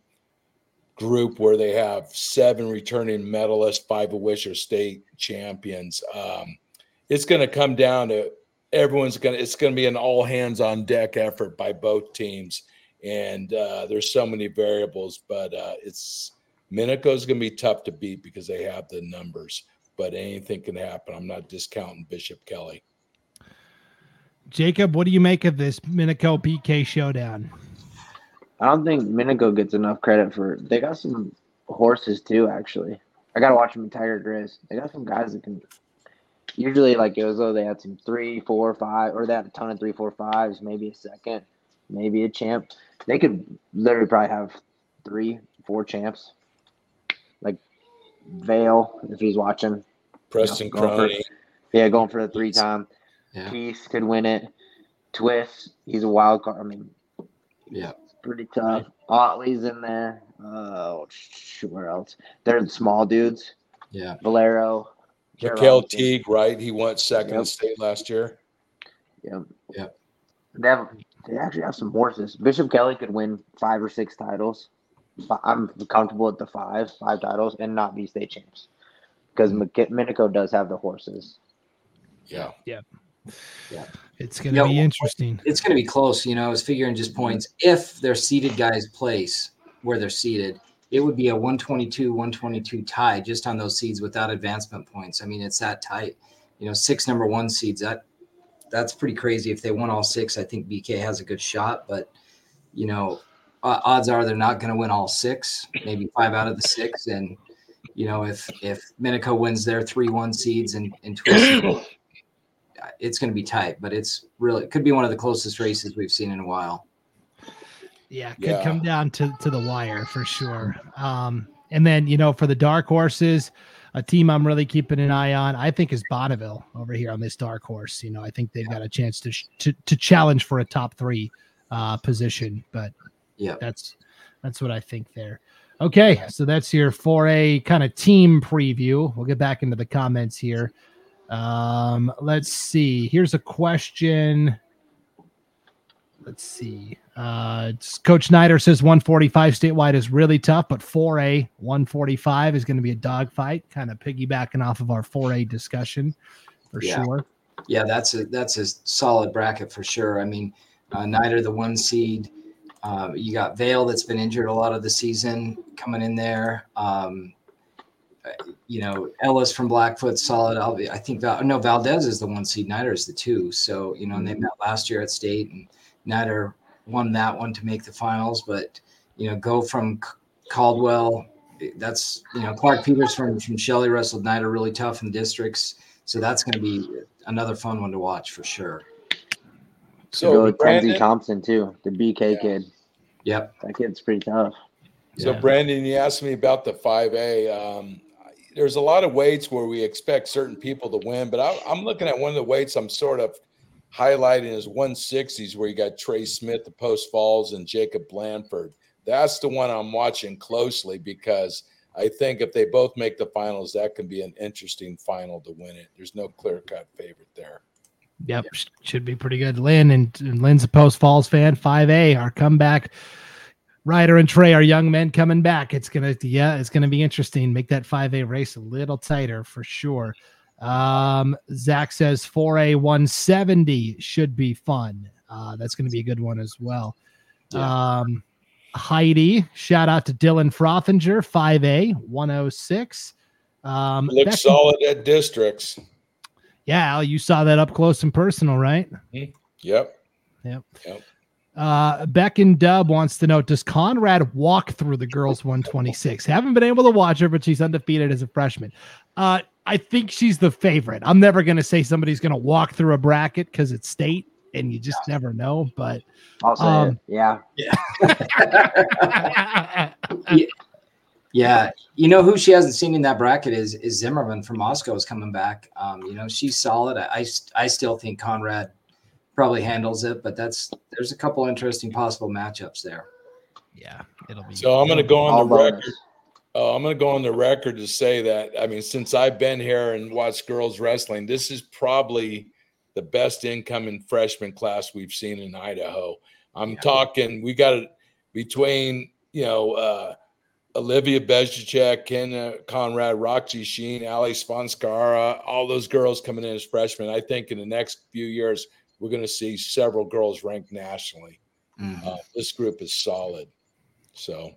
group where they have seven returning medalists, five of which are state champions. Um, it's going to come down to everyone's going to, it's going to be an all hands on deck effort by both teams. And uh, there's so many variables, but uh, it's Minico's going to be tough to beat because they have the numbers, but anything can happen. I'm not discounting Bishop Kelly. Jacob, what do you make of this Minico BK showdown? I don't think Minico gets enough credit for. They got some horses too. Actually, I gotta watch them in Tiger Grizz. They got some guys that can. Usually, like it was though they had some three, four, five, or they had a ton of three, four, fives, maybe a second, maybe a champ. They could literally probably have three, four champs. Like Vale, if he's watching. Preston going for- Crony. Yeah, going for the three time. Yeah. Peace could win it. Twist, he's a wild card. I mean, Yeah. Pretty tough. Otley's in there. Oh, sh- where else? They're the small dudes. Yeah. Valero. Jared Mikael Teague, right? He went second in state last year. Yep. Yep. They have. They actually have some horses. Bishop Kelly could win five or six titles. I'm comfortable at the five, five titles, and not be state champs, because Minico does have the horses. Yeah. Yeah. It's going to Yeah, be interesting. It's going to be close. You know, I was figuring just points. If their seated guys place where they're seated, it would be a 122, 122 tie just on those seeds without advancement points. I mean, it's that tight. You know, six number one seeds. That that's pretty crazy. If they won all six, I think BK has a good shot. But you know, uh, odds are they're not going to win all six. Maybe five out of the six. And you know, if if Minico wins their three one seeds and and twist, it's going to be tight. But it's really it could be one of the closest races we've seen in a while. Yeah, could Yeah. come down to, to the wire for sure. Um, and then, you know, for the dark horses, a team I'm really keeping an eye on, I think is Bonneville over here on this dark horse. You know, I think they've got a chance to, sh- to, to challenge for a top three uh, position, but Yeah. that's, that's what I think there. Okay. So that's your 4A kind of team preview. We'll get back into the comments here. Um, let's see. Here's a question. Let's see. Uh, Coach Snyder says 145 statewide is really tough, but 4A 145 is going to be a dogfight, kind of piggybacking off of our 4A discussion for Yeah. sure. Yeah, that's a that's a solid bracket for sure. I mean, uh, the one seed. Um, you got Vale that's been injured a lot of the season coming in there. Um, uh, you know, Ellis from Blackfoot, solid. I'll be, I think Val, no Valdez is the one seed. Nider is the two. So you know, and they met last year at state, and Nider won that one to make the finals. But you know, go from C- Caldwell. That's you know Clark Peters from from Shelley wrestled Nider really tough in districts. So that's going to be another fun one to watch for sure. So go So with Brandon, Tenzie Thompson too, the BK Yeah. kid. Yep. That kid's pretty tough. so Yeah. Brandon, you asked me about the five A. Um, there's a lot of weights where we expect certain people to win, but I, I'm looking at one of the weights I'm sort of highlighting is 160s, where you got Trey Smith, the Post Falls, and Jacob Blanford. That's the one I'm watching closely because I think if they both make the finals, that can be an interesting final to win it. There's no clear cut favorite there. Yep, sh- should be pretty good. Lynn and, and Lynn's a Post Falls fan. 5A, our comeback. Ryder and Trey, are young men coming back. It's gonna, yeah, it's gonna be interesting. Make that 5A race a little tighter for sure. Um, Zach says 4A 170 should be fun. Uh, that's gonna be a good one as well. Um, Heidi, shout out to Dylan Frothinger, 5A 106. Um, Looks Becky- solid at districts. yeah, you saw that up close and personal, right? Yep, yep, yep. Uh, Beck and Dub wants to know Does Conrad walk through the girls 126? Haven't been able to watch her, but she's undefeated as a freshman. Uh, I think she's the favorite. I'm never going to say somebody's going to walk through a bracket because it's state and you just never know. But I'll say Um, it. [LAUGHS] Yeah. Yeah, you know who she hasn't seen in that bracket is is Zimmerman from Moscow is coming back. Um, you know she's solid. I, I I still think Conrad probably handles it, but that's there's a couple interesting possible matchups there. yeah, it'll be. So I'm going to go on the record. Uh, I'm going to go on the record to say that I mean, since I've been here and watched girls wrestling, this is probably the best incoming freshman class we've seen in Idaho. I'm talking, we got it between you know uh, Olivia Bezjacek, Ken uh, Conrad, Roxy Sheen, Ali Sponskara, all those girls coming in as freshmen. I think in the next few years we're going to see several girls ranked nationally. Uh, this group is solid. So.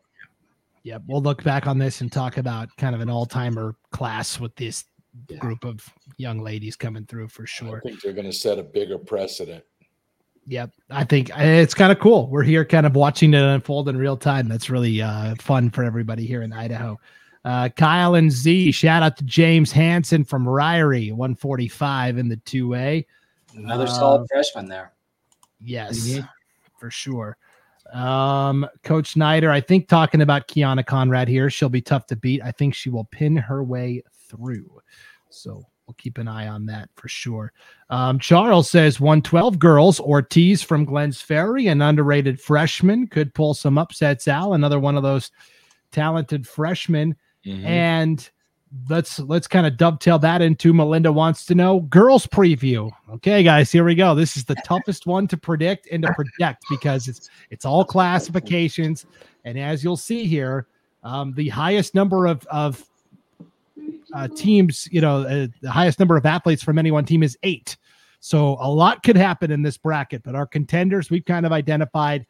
yeah, we'll look back on this and talk about kind of an all timer class with this Yeah. group of young ladies coming through for sure. I think they're going to set a bigger precedent. Yep. I think it's kind of cool. We're here kind of watching it unfold in real time. That's really uh, fun for everybody here in Idaho. Uh, Kyle and Z, shout out to James Hanson from Ririe, 145 in the 2A. Another solid uh, freshman there. Yes, mm-hmm. for sure. Um, Coach Snyder, I think talking about Kiana Conrad here, she'll be tough to beat. I think she will pin her way through. So we'll keep an eye on that for sure. Um, Charles says 112 girls, Ortiz from Glenns Ferry, an underrated freshman, could pull some upsets. Al, another one of those talented freshmen. Mm-hmm. And let's let's kind of dovetail that into Melinda wants to know girls preview. Okay, guys, here we go. This is the toughest one to predict and to project because it's it's all classifications, and as you'll see here, um, the highest number of of uh, teams, you know, uh, the highest number of athletes from any one team is eight. So a lot could happen in this bracket, but our contenders we've kind of identified.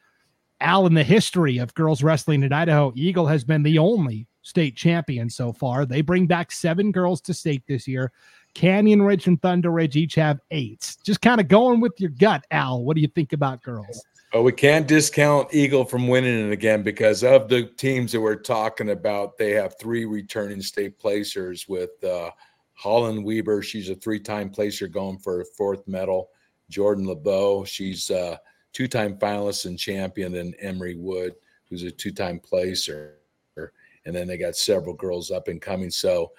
Al, in the history of girls wrestling in Idaho, Eagle has been the only state champion so far. They bring back seven girls to state this year. Canyon Ridge and Thunder Ridge each have eight. Just kind of going with your gut, Al. What do you think about girls? Well, we can't discount Eagle from winning it again because of the teams that we're talking about. They have three returning state placers with uh, Holland Weber. She's a three-time placer going for a fourth medal. Jordan LeBeau. She's a two-time finalist and champion. And Emery Wood, who's a two-time placer. And then they got several girls up and coming. So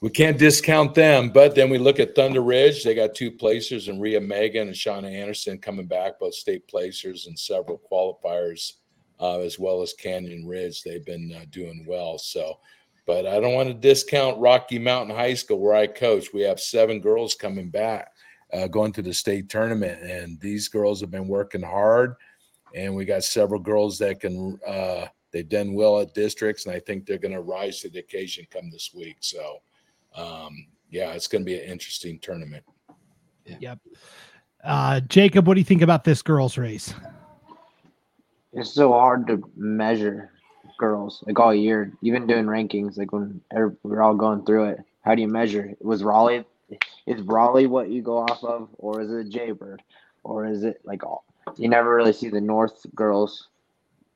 we can't discount them. But then we look at Thunder Ridge. They got two placers, and Rhea Megan and Shauna Anderson coming back, both state placers and several qualifiers, uh, as well as Canyon Ridge. They've been uh, doing well. So, but I don't want to discount Rocky Mountain High School, where I coach. We have seven girls coming back, uh, going to the state tournament, and these girls have been working hard. And we got several girls that can. They've done well at districts, and I think they're going to rise to the occasion come this week. So um, yeah, it's going to be an interesting tournament. Yeah. Yep. Uh, Jacob, what do you think about this girls' race? It's so hard to measure girls like all year, even doing rankings. Like when we're all going through it, how do you measure? Was Rollie is Rollie what you go off of, or is it Jaybird, or is it like all? You never really see the North girls,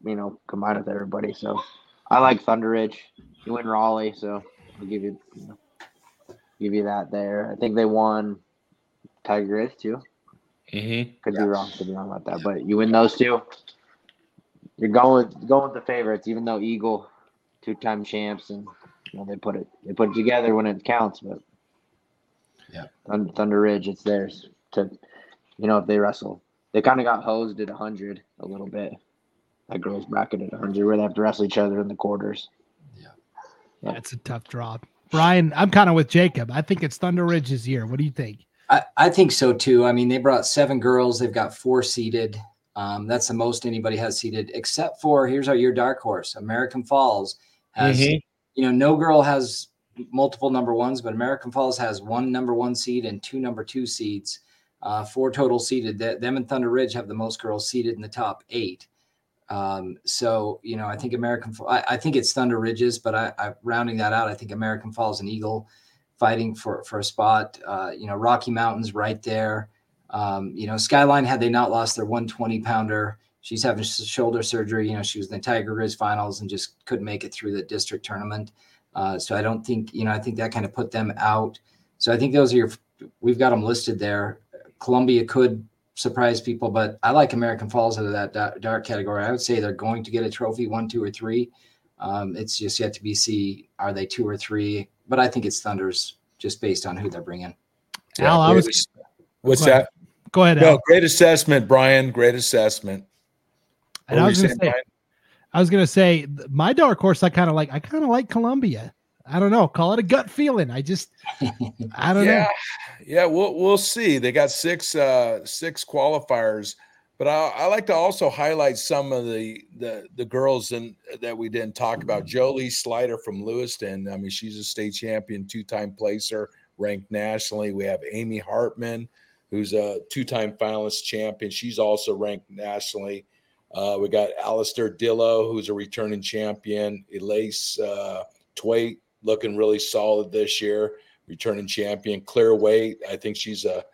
you know, combined with everybody. So I like Thunder Ridge. You win Rollie, so I'll give you, you know, give you that there. I think they won Tigers too. Mm-hmm. Could yeah. be wrong. Could be wrong about that. But you win those two. You're going going with the favorites, even though Eagle, two time champs, and you know, they put it they put it together when it counts. But yeah, Thunder Ridge, it's theirs to, you know, if they wrestle. They kind of got hosed at 100 a little bit. That girls bracket at 100 going to have to wrestle each other in the quarters. Yeah. yeah. That's a tough drop. Brian, I'm kind of with Jacob. I think it's Thunder Ridge's year. What do you think? I, I think so too. I mean, they brought seven girls. They've got four seated. Um, that's the most anybody has seated, except for here's our your dark horse. American Falls has, mm-hmm. you know, no girl has multiple number ones, but American Falls has one number one seed and two number two seeds, uh, four total seated. Them and Thunder Ridge have the most girls seated in the top eight. Um, so you know, I think American, I, I think it's Thunder Ridges, but I, I, rounding that out, I think American Falls and Eagle fighting for for a spot. Uh, you know, Rocky Mountains right there. Um, you know, Skyline had they not lost their 120 pounder, she's having shoulder surgery. You know, she was in the Tiger Grizz finals and just couldn't make it through the district tournament. Uh, so I don't think you know, I think that kind of put them out. So I think those are your. We've got them listed there. Columbia could surprise people, but I like American Falls out of that dark category. I would say they're going to get a trophy, one, two, or three. Um, it's just yet to be see are they two or three, but I think it's Thunders just based on who they're bringing. Yeah, Al, I was. What's go that? Go ahead. No, Al. great assessment, Brian. Great assessment. and I was going to say, I was going to say, my dark horse. I kind of like. I kind of like Columbia. I don't know. Call it a gut feeling. I just, I don't yeah. know. Yeah, we'll we'll see. They got six uh six qualifiers, but I, I like to also highlight some of the the the girls and that we didn't talk about. Jolie Slider from Lewiston. I mean, she's a state champion, two time placer, ranked nationally. We have Amy Hartman, who's a two time finalist champion. She's also ranked nationally. Uh, we got Alistair Dillo, who's a returning champion. Elise uh, Twait, looking really solid this year, returning champion. Claire Waite, I think she's a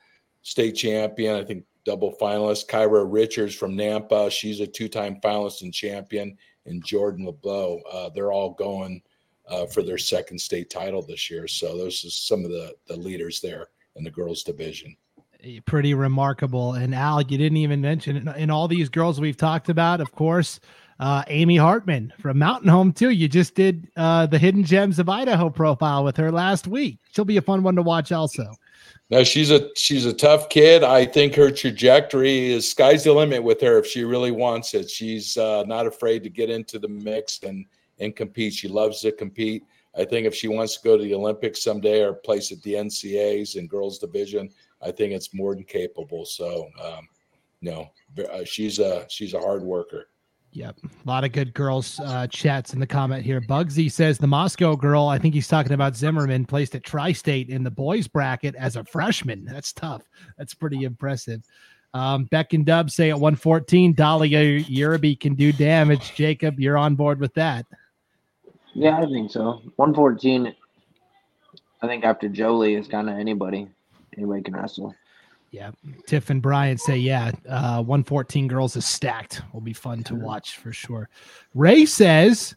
state champion. I think double finalist. Kyra Richards from Nampa, she's a two-time finalist and champion. And Jordan LeBeau, uh, they're all going uh, for their second state title this year. So those are some of the the leaders there in the girls division. Pretty remarkable. And Al, you didn't even mention in all these girls we've talked about, of course, uh, Amy Hartman from Mountain Home too. You just did uh, the Hidden Gems of Idaho profile with her last week. She'll be a fun one to watch also. No, she's a she's a tough kid. I think her trajectory is sky's the limit with her if she really wants it. She's uh, not afraid to get into the mix and and compete. She loves to compete. I think if she wants to go to the Olympics someday or place at the NCAs and girls division, I think it's more than capable. So, um, no, uh, she's a she's a hard worker. Yep. A lot of good girls uh, chats in the comment here. Bugsy says the Moscow girl, I think he's talking about Zimmerman, placed at Tri State in the boys bracket as a freshman. That's tough. That's pretty impressive. Um, Beck and Dub say at 114, Dahlia Yerby can do damage. Jacob, you're on board with that. Yeah, I think so. 114, I think after Jolie is kind of anybody. Anybody can wrestle. Yeah. Tiff and Brian say, yeah, uh, 114 girls is stacked. Will be fun to watch for sure. Ray says,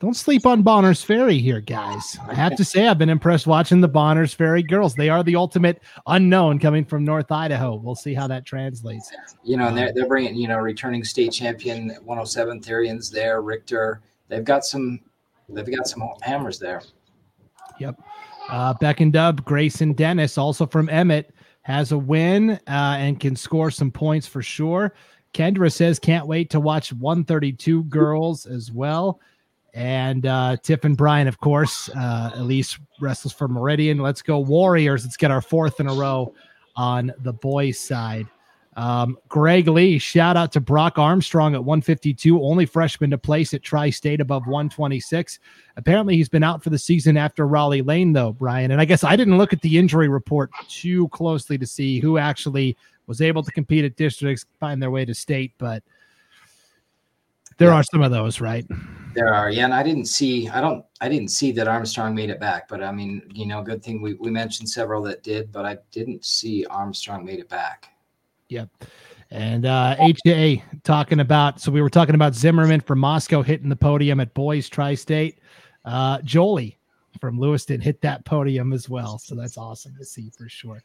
don't sleep on Bonners Ferry here, guys. I have to say, I've been impressed watching the Bonners Ferry girls. They are the ultimate unknown coming from North Idaho. We'll see how that translates. You know, and they're, they're bringing, you know, returning state champion 107 Therians there, Richter. They've got some, they've got some hammers there. Yep. Uh, Beck and Dub, Grace and Dennis, also from Emmett has a win uh, and can score some points for sure. Kendra says can't wait to watch 132 girls as well. And uh, Tiff and Brian, of course, uh, Elise wrestles for Meridian. Let's go Warriors. Let's get our fourth in a row on the boys' side. Um, Greg Lee, shout out to Brock Armstrong at 152, only freshman to place at Tri State above 126. Apparently, he's been out for the season after Rollie Lane, though, Brian. And I guess I didn't look at the injury report too closely to see who actually was able to compete at districts, find their way to state, but there yeah. are some of those, right? There are, yeah. And I didn't see, I don't, I didn't see that Armstrong made it back, but I mean, you know, good thing we, we mentioned several that did, but I didn't see Armstrong made it back. Yep. And uh, HJ talking about, so we were talking about Zimmerman from Moscow hitting the podium at Boys Tri State. Uh, Jolie from Lewiston hit that podium as well. So that's awesome to see for sure.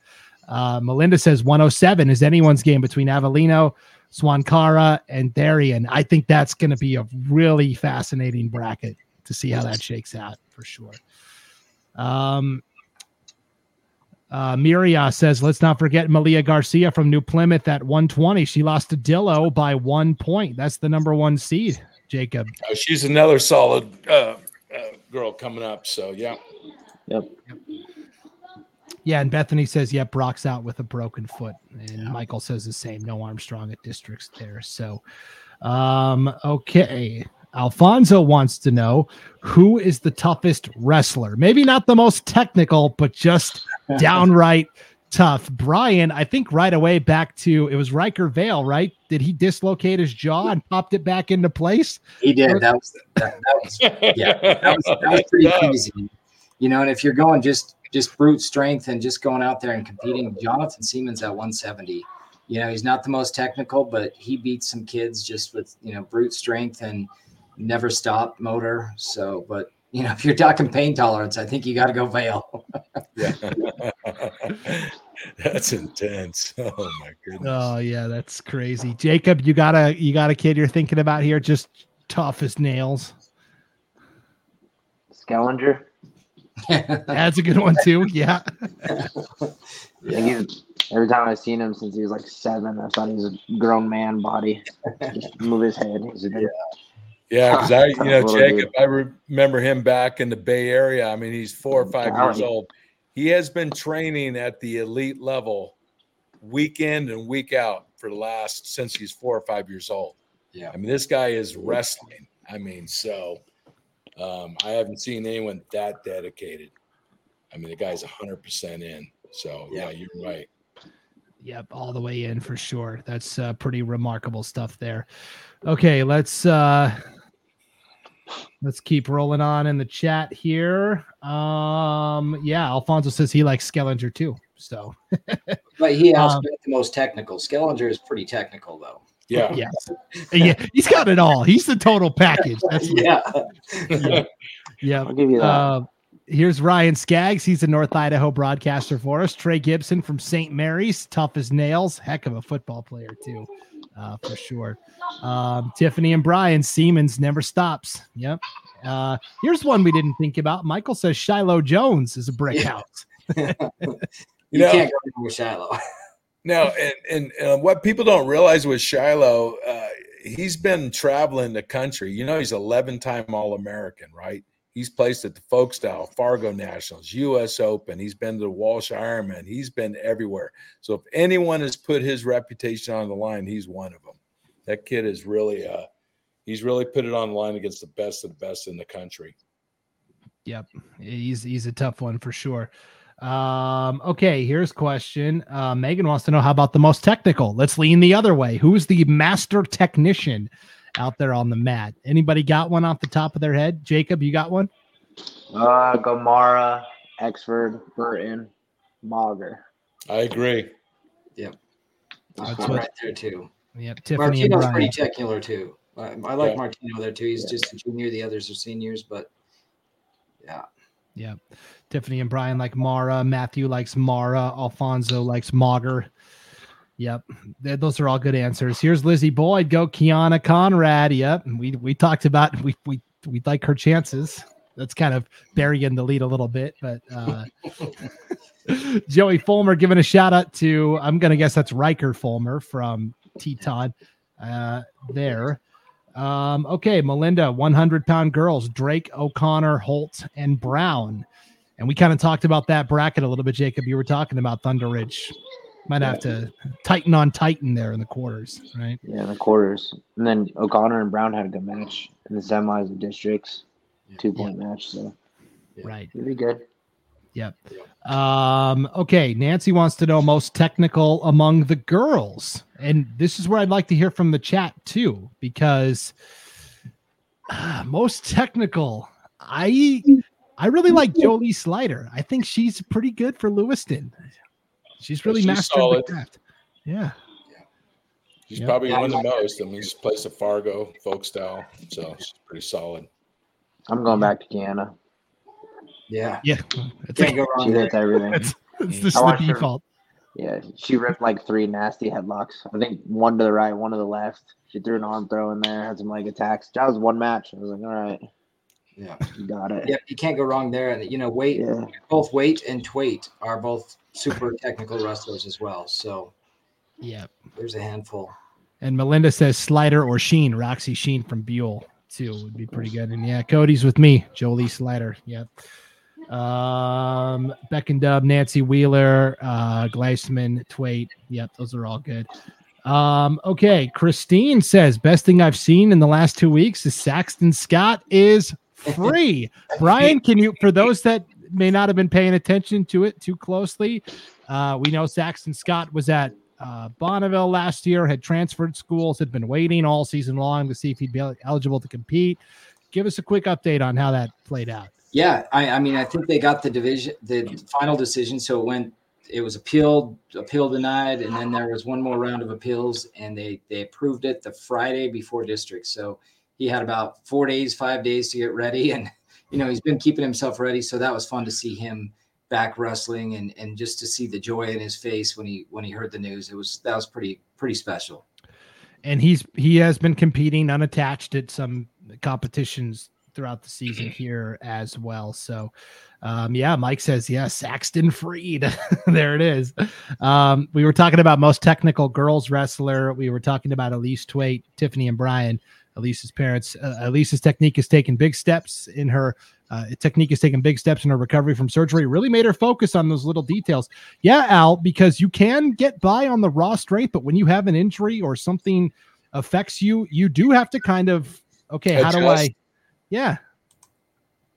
Uh, Melinda says 107 is anyone's game between Avellino, Swankara, and Darien. I think that's going to be a really fascinating bracket to see how that shakes out for sure. Um, uh, Miria says, let's not forget Malia Garcia from New Plymouth at 120. She lost to Dillo by one point. That's the number one seed, Jacob. Uh, she's another solid uh, uh girl coming up. So, yeah. Yep. Yeah, and Bethany says, yep, Brock's out with a broken foot. And yeah. Michael says the same. No Armstrong at districts there. So, um, okay. Alfonso wants to know who is the toughest wrestler? Maybe not the most technical, but just [LAUGHS] downright tough. Brian, I think right away back to it was Riker Vale, right? Did he dislocate his jaw and popped it back into place? He did. That was that, that was yeah, that was, that was pretty [LAUGHS] crazy. You know, and if you're going just just brute strength and just going out there and competing, Jonathan Siemens at 170. You know, he's not the most technical, but he beats some kids just with you know brute strength and never stop motor. So, but you know, [LAUGHS] if you're talking pain tolerance, I think you got to go Vale. yeah. [LAUGHS] that's intense. [LAUGHS] Oh my goodness. Oh yeah, that's crazy. Jacob, you got a you got a kid you're thinking about here, just tough as nails. Skellinger. that's a good one too. Yeah. yeah. Every time I've seen him since he was like seven, I thought he was a grown man body. Just move his head. He's a yeah. Yeah, [LAUGHS] because I, you know, Jacob, I remember him back in the Bay Area. I mean, he's four or five years old. He has been training at the elite level week in and week out for the last since he's four or five years old. Yeah. I mean, this guy is wrestling. I mean, so um, I haven't seen anyone that dedicated. I mean, the guy's 100% in. So, yeah, you're right. Yep, all the way in for sure. That's uh, pretty remarkable stuff there. Okay, let's uh Let's keep rolling on in the chat here. Um, yeah, Alfonso says he likes Skellinger too. So, [LAUGHS] but he has Um, the most technical. Skellinger is pretty technical though. Yeah. yes, yeah, he's got it all. He's the total package. That's [LAUGHS] yeah. yeah. yeah. I'll give you that. Uh, here's Ryan Skaggs. He's a North Idaho broadcaster for us. Trey Gibson from St. Mary's, tough as nails. Heck of a football player, too, uh, for sure. Um, Tiffany and Brian, Siemens never stops. Yep. Uh, here's one we didn't think about. Michael says Shiloh Jones is a breakout. Yeah. house. [LAUGHS] You know- can't go wrong with Shiloh. [LAUGHS] No, and and uh, what people don't realize with Shiloh, uh, he's been traveling the country. You know, he's 11 time All American, right? He's placed at the Folkstyle, Fargo Nationals, U.S. Open. He's been to the Walsh Ironman. He's been everywhere. So if anyone has put his reputation on the line, he's one of them. That kid is really, uh, he's really put it on the line against the best of the best in the country. Yep, he's he's a tough one for sure. Um, okay, here's question. Uh, Megan wants to know how about the most technical? Let's lean the other way. Who's the master technician out there on the mat? Anybody got one off the top of their head? Jacob, you got one? Uh, Gomara, Exford, Burton, Mauger. I agree. That's That's one what- right there too. Yep, Tiffany and Martino's pretty technical too. I, I like Yeah. Martino there too. He's Yeah. just a junior. The others are seniors, but yeah, Yeah. Tiffany and Brian like Mara. Matthew likes Mara. Alfonso likes Mauger. Yep. Those are all good answers. Here's Lizzie Boyd. Go Kiana Conrad. Yep. We we talked about we we we like her chances. That's kind of burying the lead a little bit, but uh [LAUGHS] Joey Fulmer giving a shout out to I'm gonna guess that's Riker Fulmer from Teton uh there. Um, okay, Melinda, 100 pound girls, Drake, O'Connor, Holt, and Brown. And we kind of talked about that bracket a little bit, Jacob. You were talking about Thunder Ridge. Might have to tighten on Titan there in the quarters, right? Yeah, in the quarters. And then O'Connor and Brown had a good match in the semis of districts. Two point match, so Yeah. Right. it'd be good. Yep. Um, okay, Nancy wants to know most technical among the girls. And this is where I'd like to hear from the chat too, because uh, most technical. I I really like Jolie Slider. I think she's pretty good for Lewiston. She's really she's mastered solid. the craft. Yeah. She's Yep. probably Yeah, won the most. I mean, he's placed at Fargo, folk style. So she's pretty solid. I'm going back to Kiana. yeah, Yeah. It's, can't go wrong there. hits everything. it's, it's just the watched her- default. Yeah, she ripped like three nasty headlocks. I think one to the right, one to the left. She threw an arm throw in there, had some leg attacks. That was one match. I was like, all right, Yeah, you got it. yeah, you can't go wrong there. And you know, weight, Yeah. both Waite and Twait are both super technical wrestlers as well. So Yeah. there's a handful. And Melinda says Slider or Sheen, Roxy Sheen from Buhl too would be pretty good. And yeah, Cody's with me, Jolie Slider. Yep. Um, Beck and Dub, Nancy Wheeler, uh, Gleisman, Twait. Yep, those are all good. Um, okay, Christine says best thing I've seen in the last two weeks is Saxton Scott is [LAUGHS] free. Brian, can you for those that may not have been paying attention to it too closely? Uh, we know Saxon Scott was at uh, Bonneville last year, had transferred schools, had been waiting all season long to see if he'd be eligible to compete. Give us a quick update on how that played out. Yeah, I, I mean, I think they got the division, the final decision. So it went, it was appealed, appeal denied, and then there was one more round of appeals, and they they approved it the Friday before district. So he had about four days, five days to get ready, and you know he's been keeping himself ready. So that was fun to see him back wrestling, and and just to see the joy in his face when he when he heard the news. It was that was pretty pretty special. And he's he has been competing unattached at some competitions throughout the season [CLEARS THROAT] here as well. So um, yeah, Mike says, yeah, Saxton Freed. [LAUGHS] there it is. Um, we were talking about most technical girls wrestler. We were talking about Elise Twait, Tiffany and Brian. Elise's parents. Uh, Elise's technique has taken big steps in her uh, technique has taken big steps in her recovery from surgery. Really made her focus on those little details. Yeah, Al, because you can get by on the raw strength, but when you have an injury or something affects you, you do have to kind of okay. How do I? Yeah,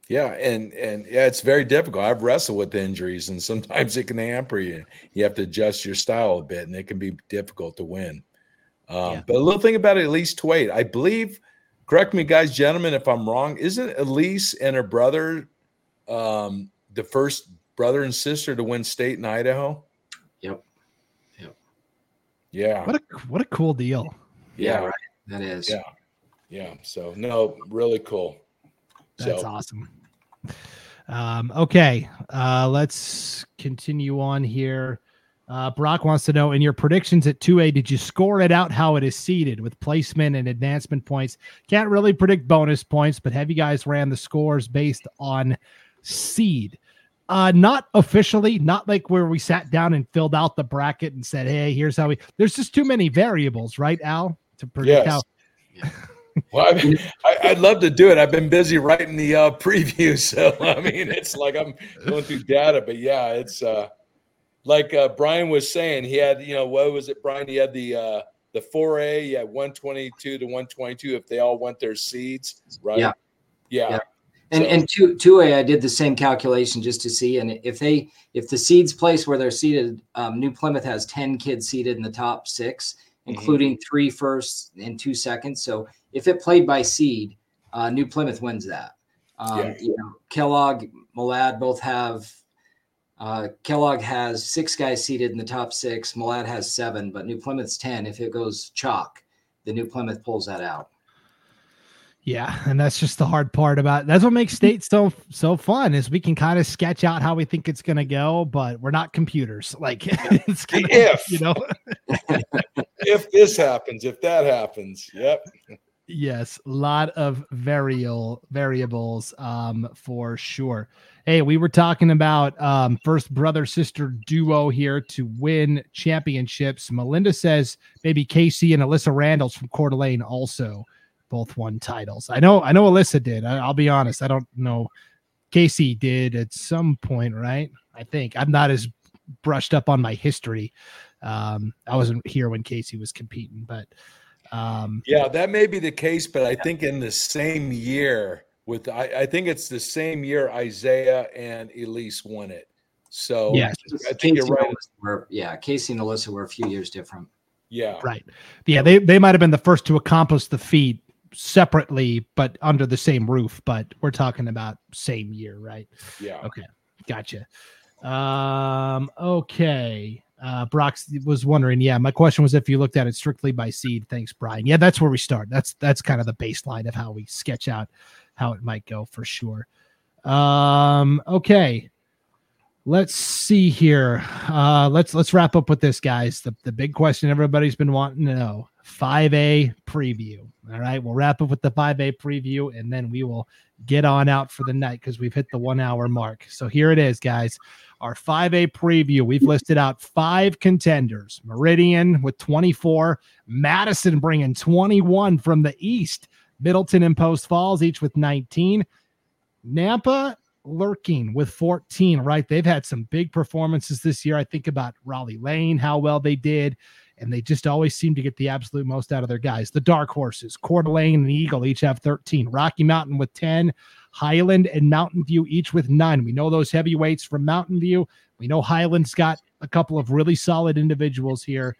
Yeah, and and yeah, it's very difficult. I've wrestled with injuries, and sometimes it can hamper you. You have to adjust your style a bit, and it can be difficult to win. Um, Yeah. But a little thing about Elise Twait, I believe. Correct me, guys, gentlemen, if I'm wrong. Isn't Elise and her brother um, the first brother and sister to win state in Idaho? Yep. Yep. Yeah. What a what a cool deal. Yeah, Yeah. right. That is. Yeah. Yeah. So no, really cool. That's so awesome. Um, okay, uh, let's continue on here. Uh, Brock wants to know in your predictions at 2A, did you score it out how it is seeded with placement and advancement points? Can't really predict bonus points, but have you guys ran the scores based on seed? Uh, not officially, not like where we sat down and filled out the bracket and said, hey, here's how we. There's just too many variables, right, Al, to predict Yes. how. [LAUGHS] Well, I mean, I, I'd love to do it. I've been busy writing the uh, [LAUGHS] preview, so I mean, it's like I'm going through data. But yeah, it's uh, like uh, Brian was saying. He had, you know, what was it, Brian? He had the uh, the four A. yeah, one twenty two to one twenty two if they all went their seeds, right? Yeah. Yeah. Yeah. And So- and two two A, I did the same calculation just to see, and if they if the seeds place where they're seated, um, New Plymouth has ten kids seated in the top 6 Mhm. including three firsts and two seconds. So if it played by seed, uh, New Plymouth wins that. Um, Yeah. You know, Kellogg, Malad both have. Uh, Kellogg has six guys seated in the top six. Malad has seven, but New Plymouth's ten. If it goes chalk, the New Plymouth pulls that out. Yeah, and that's just the hard part about that's what makes state so so fun is we can kind of sketch out how we think it's gonna go, but we're not computers. Like [LAUGHS] it's gonna, If. you know. [LAUGHS] if this happens, if that happens, yep. Yes, a lot of variable variables um for sure. Hey, we were talking about um first brother sister duo here to win championships. Melinda says maybe Casey and Alyssa Randalls from Coeur d'Alene also both won titles. I know I know Alyssa did. I, I'll be honest, I don't know. Casey did at some point, right? I think I'm not as brushed up on my history. Um, I wasn't here when Casey was competing, but um, Yeah, that may be the case, but I think in the same year with I, I think it's the same year Isaiah and Elise won it. So Yes. I think you're Casey and right. Were, yeah, Casey and Alyssa were a few years different. Yeah. Right. Yeah, they they might have been the first to accomplish the feat separately, but under the same roof. But we're talking about same year, right? Yeah. Okay, gotcha. Um, okay. Uh, Brock was wondering. Yeah, my question was if you looked at it strictly by seed. Thanks, Brian. Yeah, that's where we start. That's that's kind of the baseline of how we sketch out how it might go for sure. Um, okay. Let's see here. Uh, let's let's wrap up with this, guys. The the big question everybody's been wanting to know: 5A preview. All right, we'll wrap up with the 5A preview, and then we will get on out for the night because we've hit the one hour mark. So here it is, guys. Our 5A preview. We've listed out five contenders Meridian with 24, Madison bringing 21 from the East, Middleton and Post Falls each with 19, Nampa lurking with 14, right? They've had some big performances this year. I think about Rollie Lane, how well they did, and they just always seem to get the absolute most out of their guys. The Dark Horses, Coeur d'Alene and Eagle each have 13, Rocky Mountain with 10, Highland and Mountain View each with nine. We know those heavyweights from Mountain View. We know Highland's got a couple of really solid individuals here.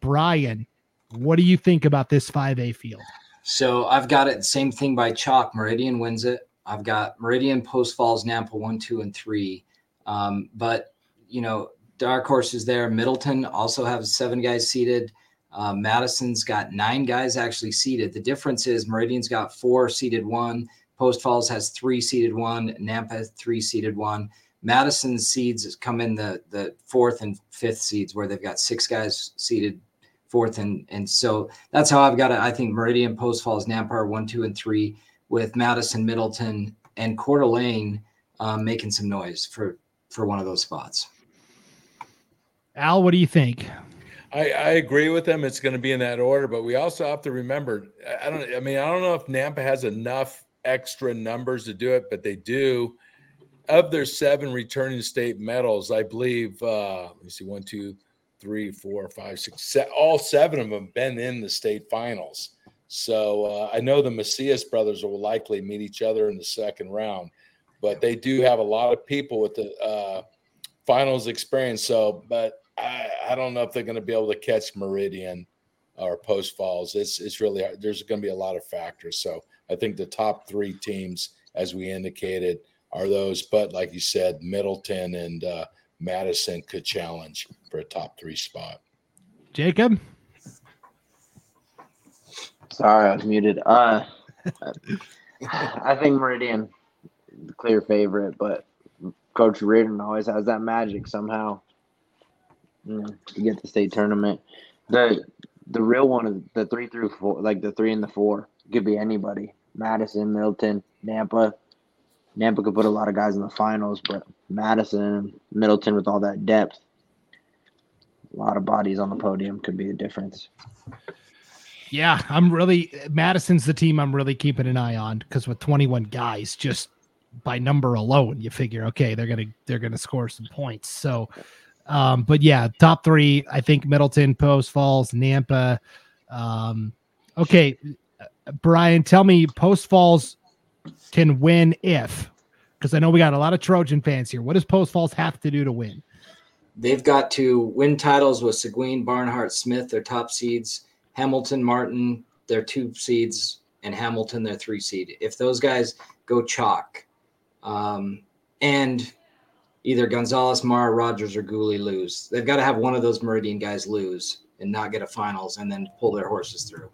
Brian, what do you think about this 5A field? So I've got it same thing by chalk. Meridian wins it. I've got Meridian, Post Falls, Nampa one, two, and three. Um, but you know, dark horses there. Middleton also has seven guys seated. Uh, Madison's got nine guys actually seated. The difference is Meridian's got four seated one. Post Falls has three seated one. Nampa three seated one. Madison's seeds come in the the fourth and fifth seeds where they've got six guys seated fourth and and so that's how I've got it. I think Meridian, Post Falls, Nampa are one, two, and three, with Madison, Middleton, and Coeur d'Alene um, making some noise for for one of those spots. Al, what do you think? I, I agree with them. It's going to be in that order, but we also have to remember. I- I don't. I mean, I don't know if Nampa has enough extra numbers to do it, but they do. Of their seven returning state medals, I believe. Uh, let me see, one, two, three, four, five, six, se- all seven of them been in the state finals. So uh, I know the Macias brothers will likely meet each other in the second round, but they do have a lot of people with the uh, finals experience. So, but I, I don't know if they're going to be able to catch Meridian or Post Falls. It's it's really hard. there's going to be a lot of factors. So I think the top three teams, as we indicated, are those. But like you said, Middleton and uh, Madison could challenge for a top three spot. Jacob? Sorry, I was muted. Uh, I think Meridian, the clear favorite, but Coach Reardon always has that magic somehow you know, to get the state tournament. The the real one is the three through four, like the three and the four. Could be anybody. Madison, Middleton, Nampa. Nampa could put a lot of guys in the finals, but Madison, Middleton with all that depth, a lot of bodies on the podium could be a difference. Yeah, I'm really Madison's the team I'm really keeping an eye on because with 21 guys, just by number alone, you figure okay, they're gonna they're gonna score some points. So, um, but yeah, top three, I think Middleton, Post Falls, Nampa. Um, okay, Brian, tell me Post Falls can win if because I know we got a lot of Trojan fans here. What does Post Falls have to do to win? They've got to win titles with Seguin, Barnhart, Smith, their top seeds Hamilton, Martin, their two seeds, and Hamilton, their three seed. If those guys go chalk, um, and either Gonzalez, Mara, Rogers, or Gooley lose, they've got to have one of those Meridian guys lose and not get a finals, and then pull their horses through.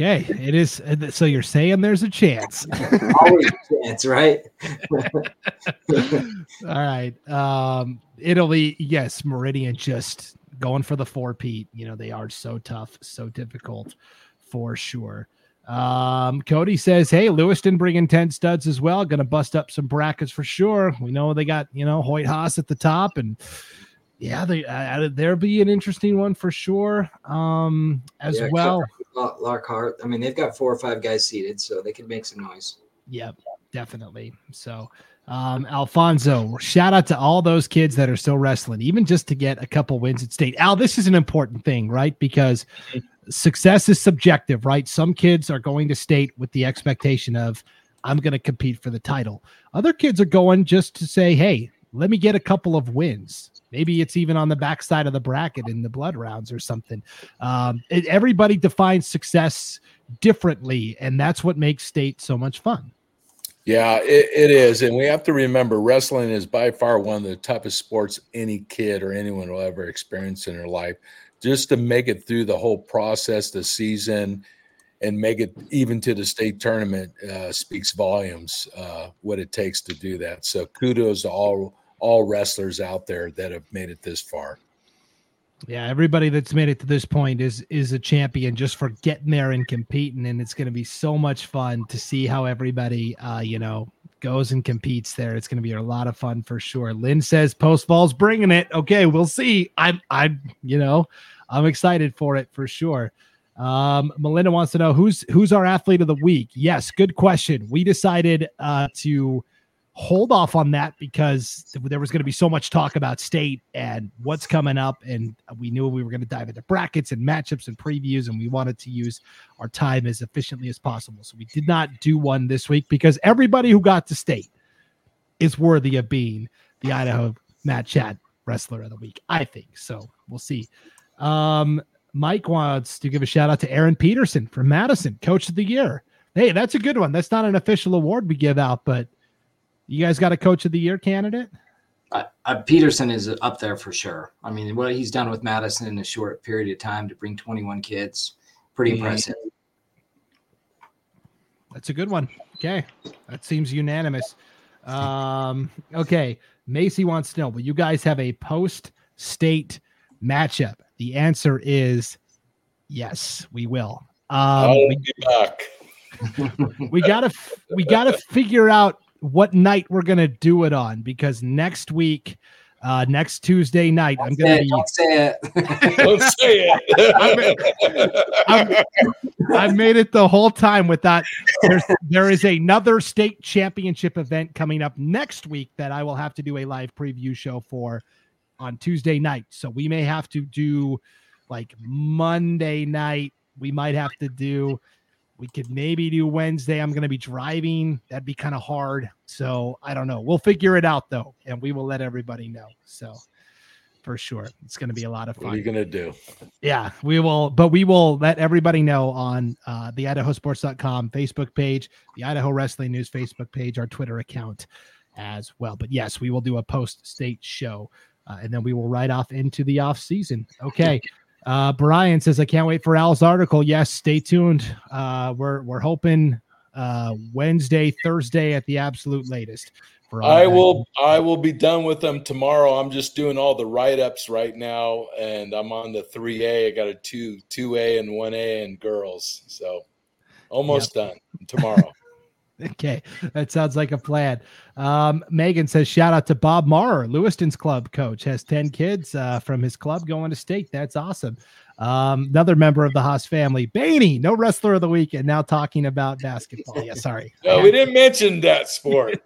Okay, it is. So you're saying there's a chance. [LAUGHS] Always a chance, right? [LAUGHS] [LAUGHS] All right. Um, Italy, yes, Meridian just going for the four-peat. You know, they are so tough, so difficult for sure. Um, Cody says, Hey, Lewiston bringing 10 studs as well. Gonna bust up some brackets for sure. We know they got, you know, Hoyt Haas at the top, and yeah, they uh, there'll be an interesting one for sure. Um, as yeah, well. Lockhart. I mean, they've got four or five guys seated, so they could make some noise. Yep, definitely. So um, Alfonso, shout out to all those kids that are still wrestling, even just to get a couple wins at state. Al, this is an important thing, right? Because success is subjective, right? Some kids are going to state with the expectation of, I'm going to compete for the title. Other kids are going just to say, hey, let me get a couple of wins. Maybe it's even on the backside of the bracket in the blood rounds or something. Um, it, everybody defines success differently, and that's what makes state so much fun. Yeah, it, it is. And we have to remember wrestling is by far one of the toughest sports any kid or anyone will ever experience in their life. Just to make it through the whole process, the season, and make it even to the state tournament uh, speaks volumes uh, what it takes to do that. So kudos to all all wrestlers out there that have made it this far. Yeah, everybody that's made it to this point is is a champion just for getting there and competing, and it's going to be so much fun to see how everybody, uh, you know, goes and competes there. It's going to be a lot of fun for sure. Lynn says Post Falls bringing it. Okay, we'll see. I'm, I'm, you know, I'm excited for it for sure. Um, Melinda wants to know who's who's our athlete of the week. Yes, good question. We decided uh, to hold off on that because there was going to be so much talk about state and what's coming up and we knew we were going to dive into brackets and matchups and previews and we wanted to use our time as efficiently as possible. So we did not do one this week because everybody who got to state is worthy of being the idaho mat chat wrestler of the week i think. So we'll see. Um, mike wants to give a shout out to aaron peterson from madison coach of the year. Hey that's a good one. That's not an official award we give out but you guys got a coach of the year candidate? Uh, uh, Peterson is up there for sure. I mean, what he's done with Madison in a short period of time to bring 21 kids, pretty mm-hmm. impressive. That's a good one. Okay. That seems unanimous. Um, okay. Macy wants to know Will you guys have a post state matchup? The answer is yes, we will. Um, we, [LAUGHS] we gotta we gotta figure out what night we're gonna do it on because next week, uh, next Tuesday night, don't I'm gonna be. Don't say it. don't say it. [LAUGHS] I've, I've, [LAUGHS] made it the whole time with that. There's, there is another state championship event coming up next week that I will have to do a live preview show for on Tuesday night. So we may have to do like Monday night. We might have to do we could maybe do Wednesday. I'm going to be driving. That'd be kind of hard. So I don't know. We'll figure it out though, and we will let everybody know. So for sure, it's going to be a lot of fun. What are you going to do? Yeah, we will, but we will let everybody know on uh, the IdahoSports.com Facebook page, the Idaho Wrestling News Facebook page, our Twitter account as well. But yes, we will do a post state show uh, and then we will ride off into the off season. Okay. Uh, Brian says, I can't wait for Al's article. Yes, stay tuned. Uh, we're, we're hoping uh, Wednesday, Thursday at the absolute latest. For I will I will be done with them tomorrow. I'm just doing all the write ups right now, and I'm on the three A. I got a two two A and one A and girls, so almost yep. done tomorrow. Okay, that sounds like a plan. Um, Megan says, shout out to Bob Marr, Lewiston's club coach, has 10 kids uh, from his club going to state. That's awesome. Um, another member of the Haas family, Baney, no wrestler of the week, and now talking about basketball. Yeah, sorry. [LAUGHS] no, we didn't mention that sport.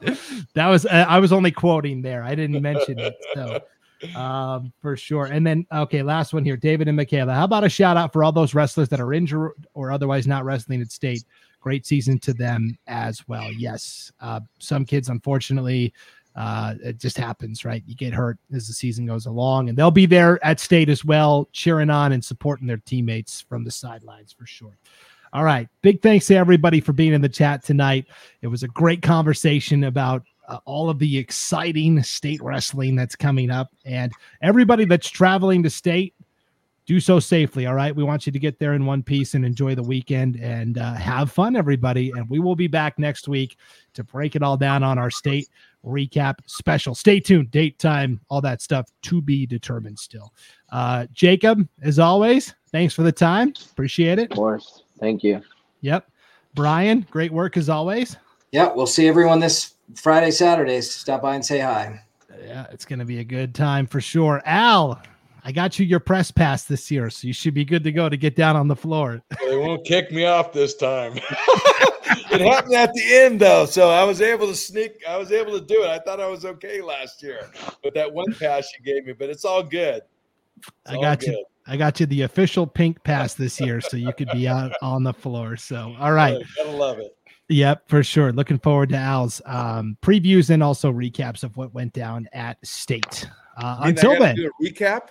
[LAUGHS] that was uh, I was only quoting there. I didn't mention it. So um, for sure. And then okay, last one here, David and Michaela. How about a shout out for all those wrestlers that are injured or otherwise not wrestling at state? Great season to them as well. Yes, uh, some kids unfortunately uh, it just happens, right? You get hurt as the season goes along, and they'll be there at state as well, cheering on and supporting their teammates from the sidelines for sure. All right. Big thanks to everybody for being in the chat tonight. It was a great conversation about uh, all of the exciting state wrestling that's coming up. And everybody that's traveling to state, do so safely. All right. We want you to get there in one piece and enjoy the weekend and uh, have fun, everybody. And we will be back next week to break it all down on our state recap special. Stay tuned. Date, time, all that stuff to be determined still. Uh, Jacob, as always, thanks for the time. Appreciate it. Of course. Thank you. Yep. Brian, great work as always. Yeah, we'll see everyone this Friday, Saturdays. Stop by and say hi. Yeah, it's going to be a good time for sure. Al, I got you your press pass this year, so you should be good to go to get down on the floor. [LAUGHS] They won't kick me off this time. [LAUGHS] it happened at the end though, so I was able to sneak. I was able to do it. I thought I was okay last year with that one pass you gave me, but it's all good. It's I got good. you. I got you the official pink pass this year, so you could be out [LAUGHS] on the floor. So, all right, gotta love it. Yep, for sure. Looking forward to Al's um, previews and also recaps of what went down at State. Uh, until then, do a recap.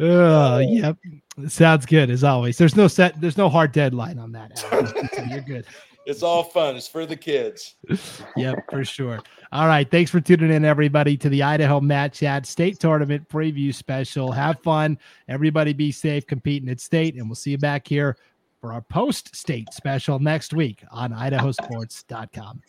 Uh, yep, sounds good as always. There's no set. There's no hard deadline on that. You're good. [LAUGHS] It's all fun. It's for the kids. [LAUGHS] yep, for sure. All right. Thanks for tuning in, everybody, to the Idaho Mat Chat State Tournament Preview Special. Have fun. Everybody be safe competing at state. And we'll see you back here for our post state special next week on idahosports.com.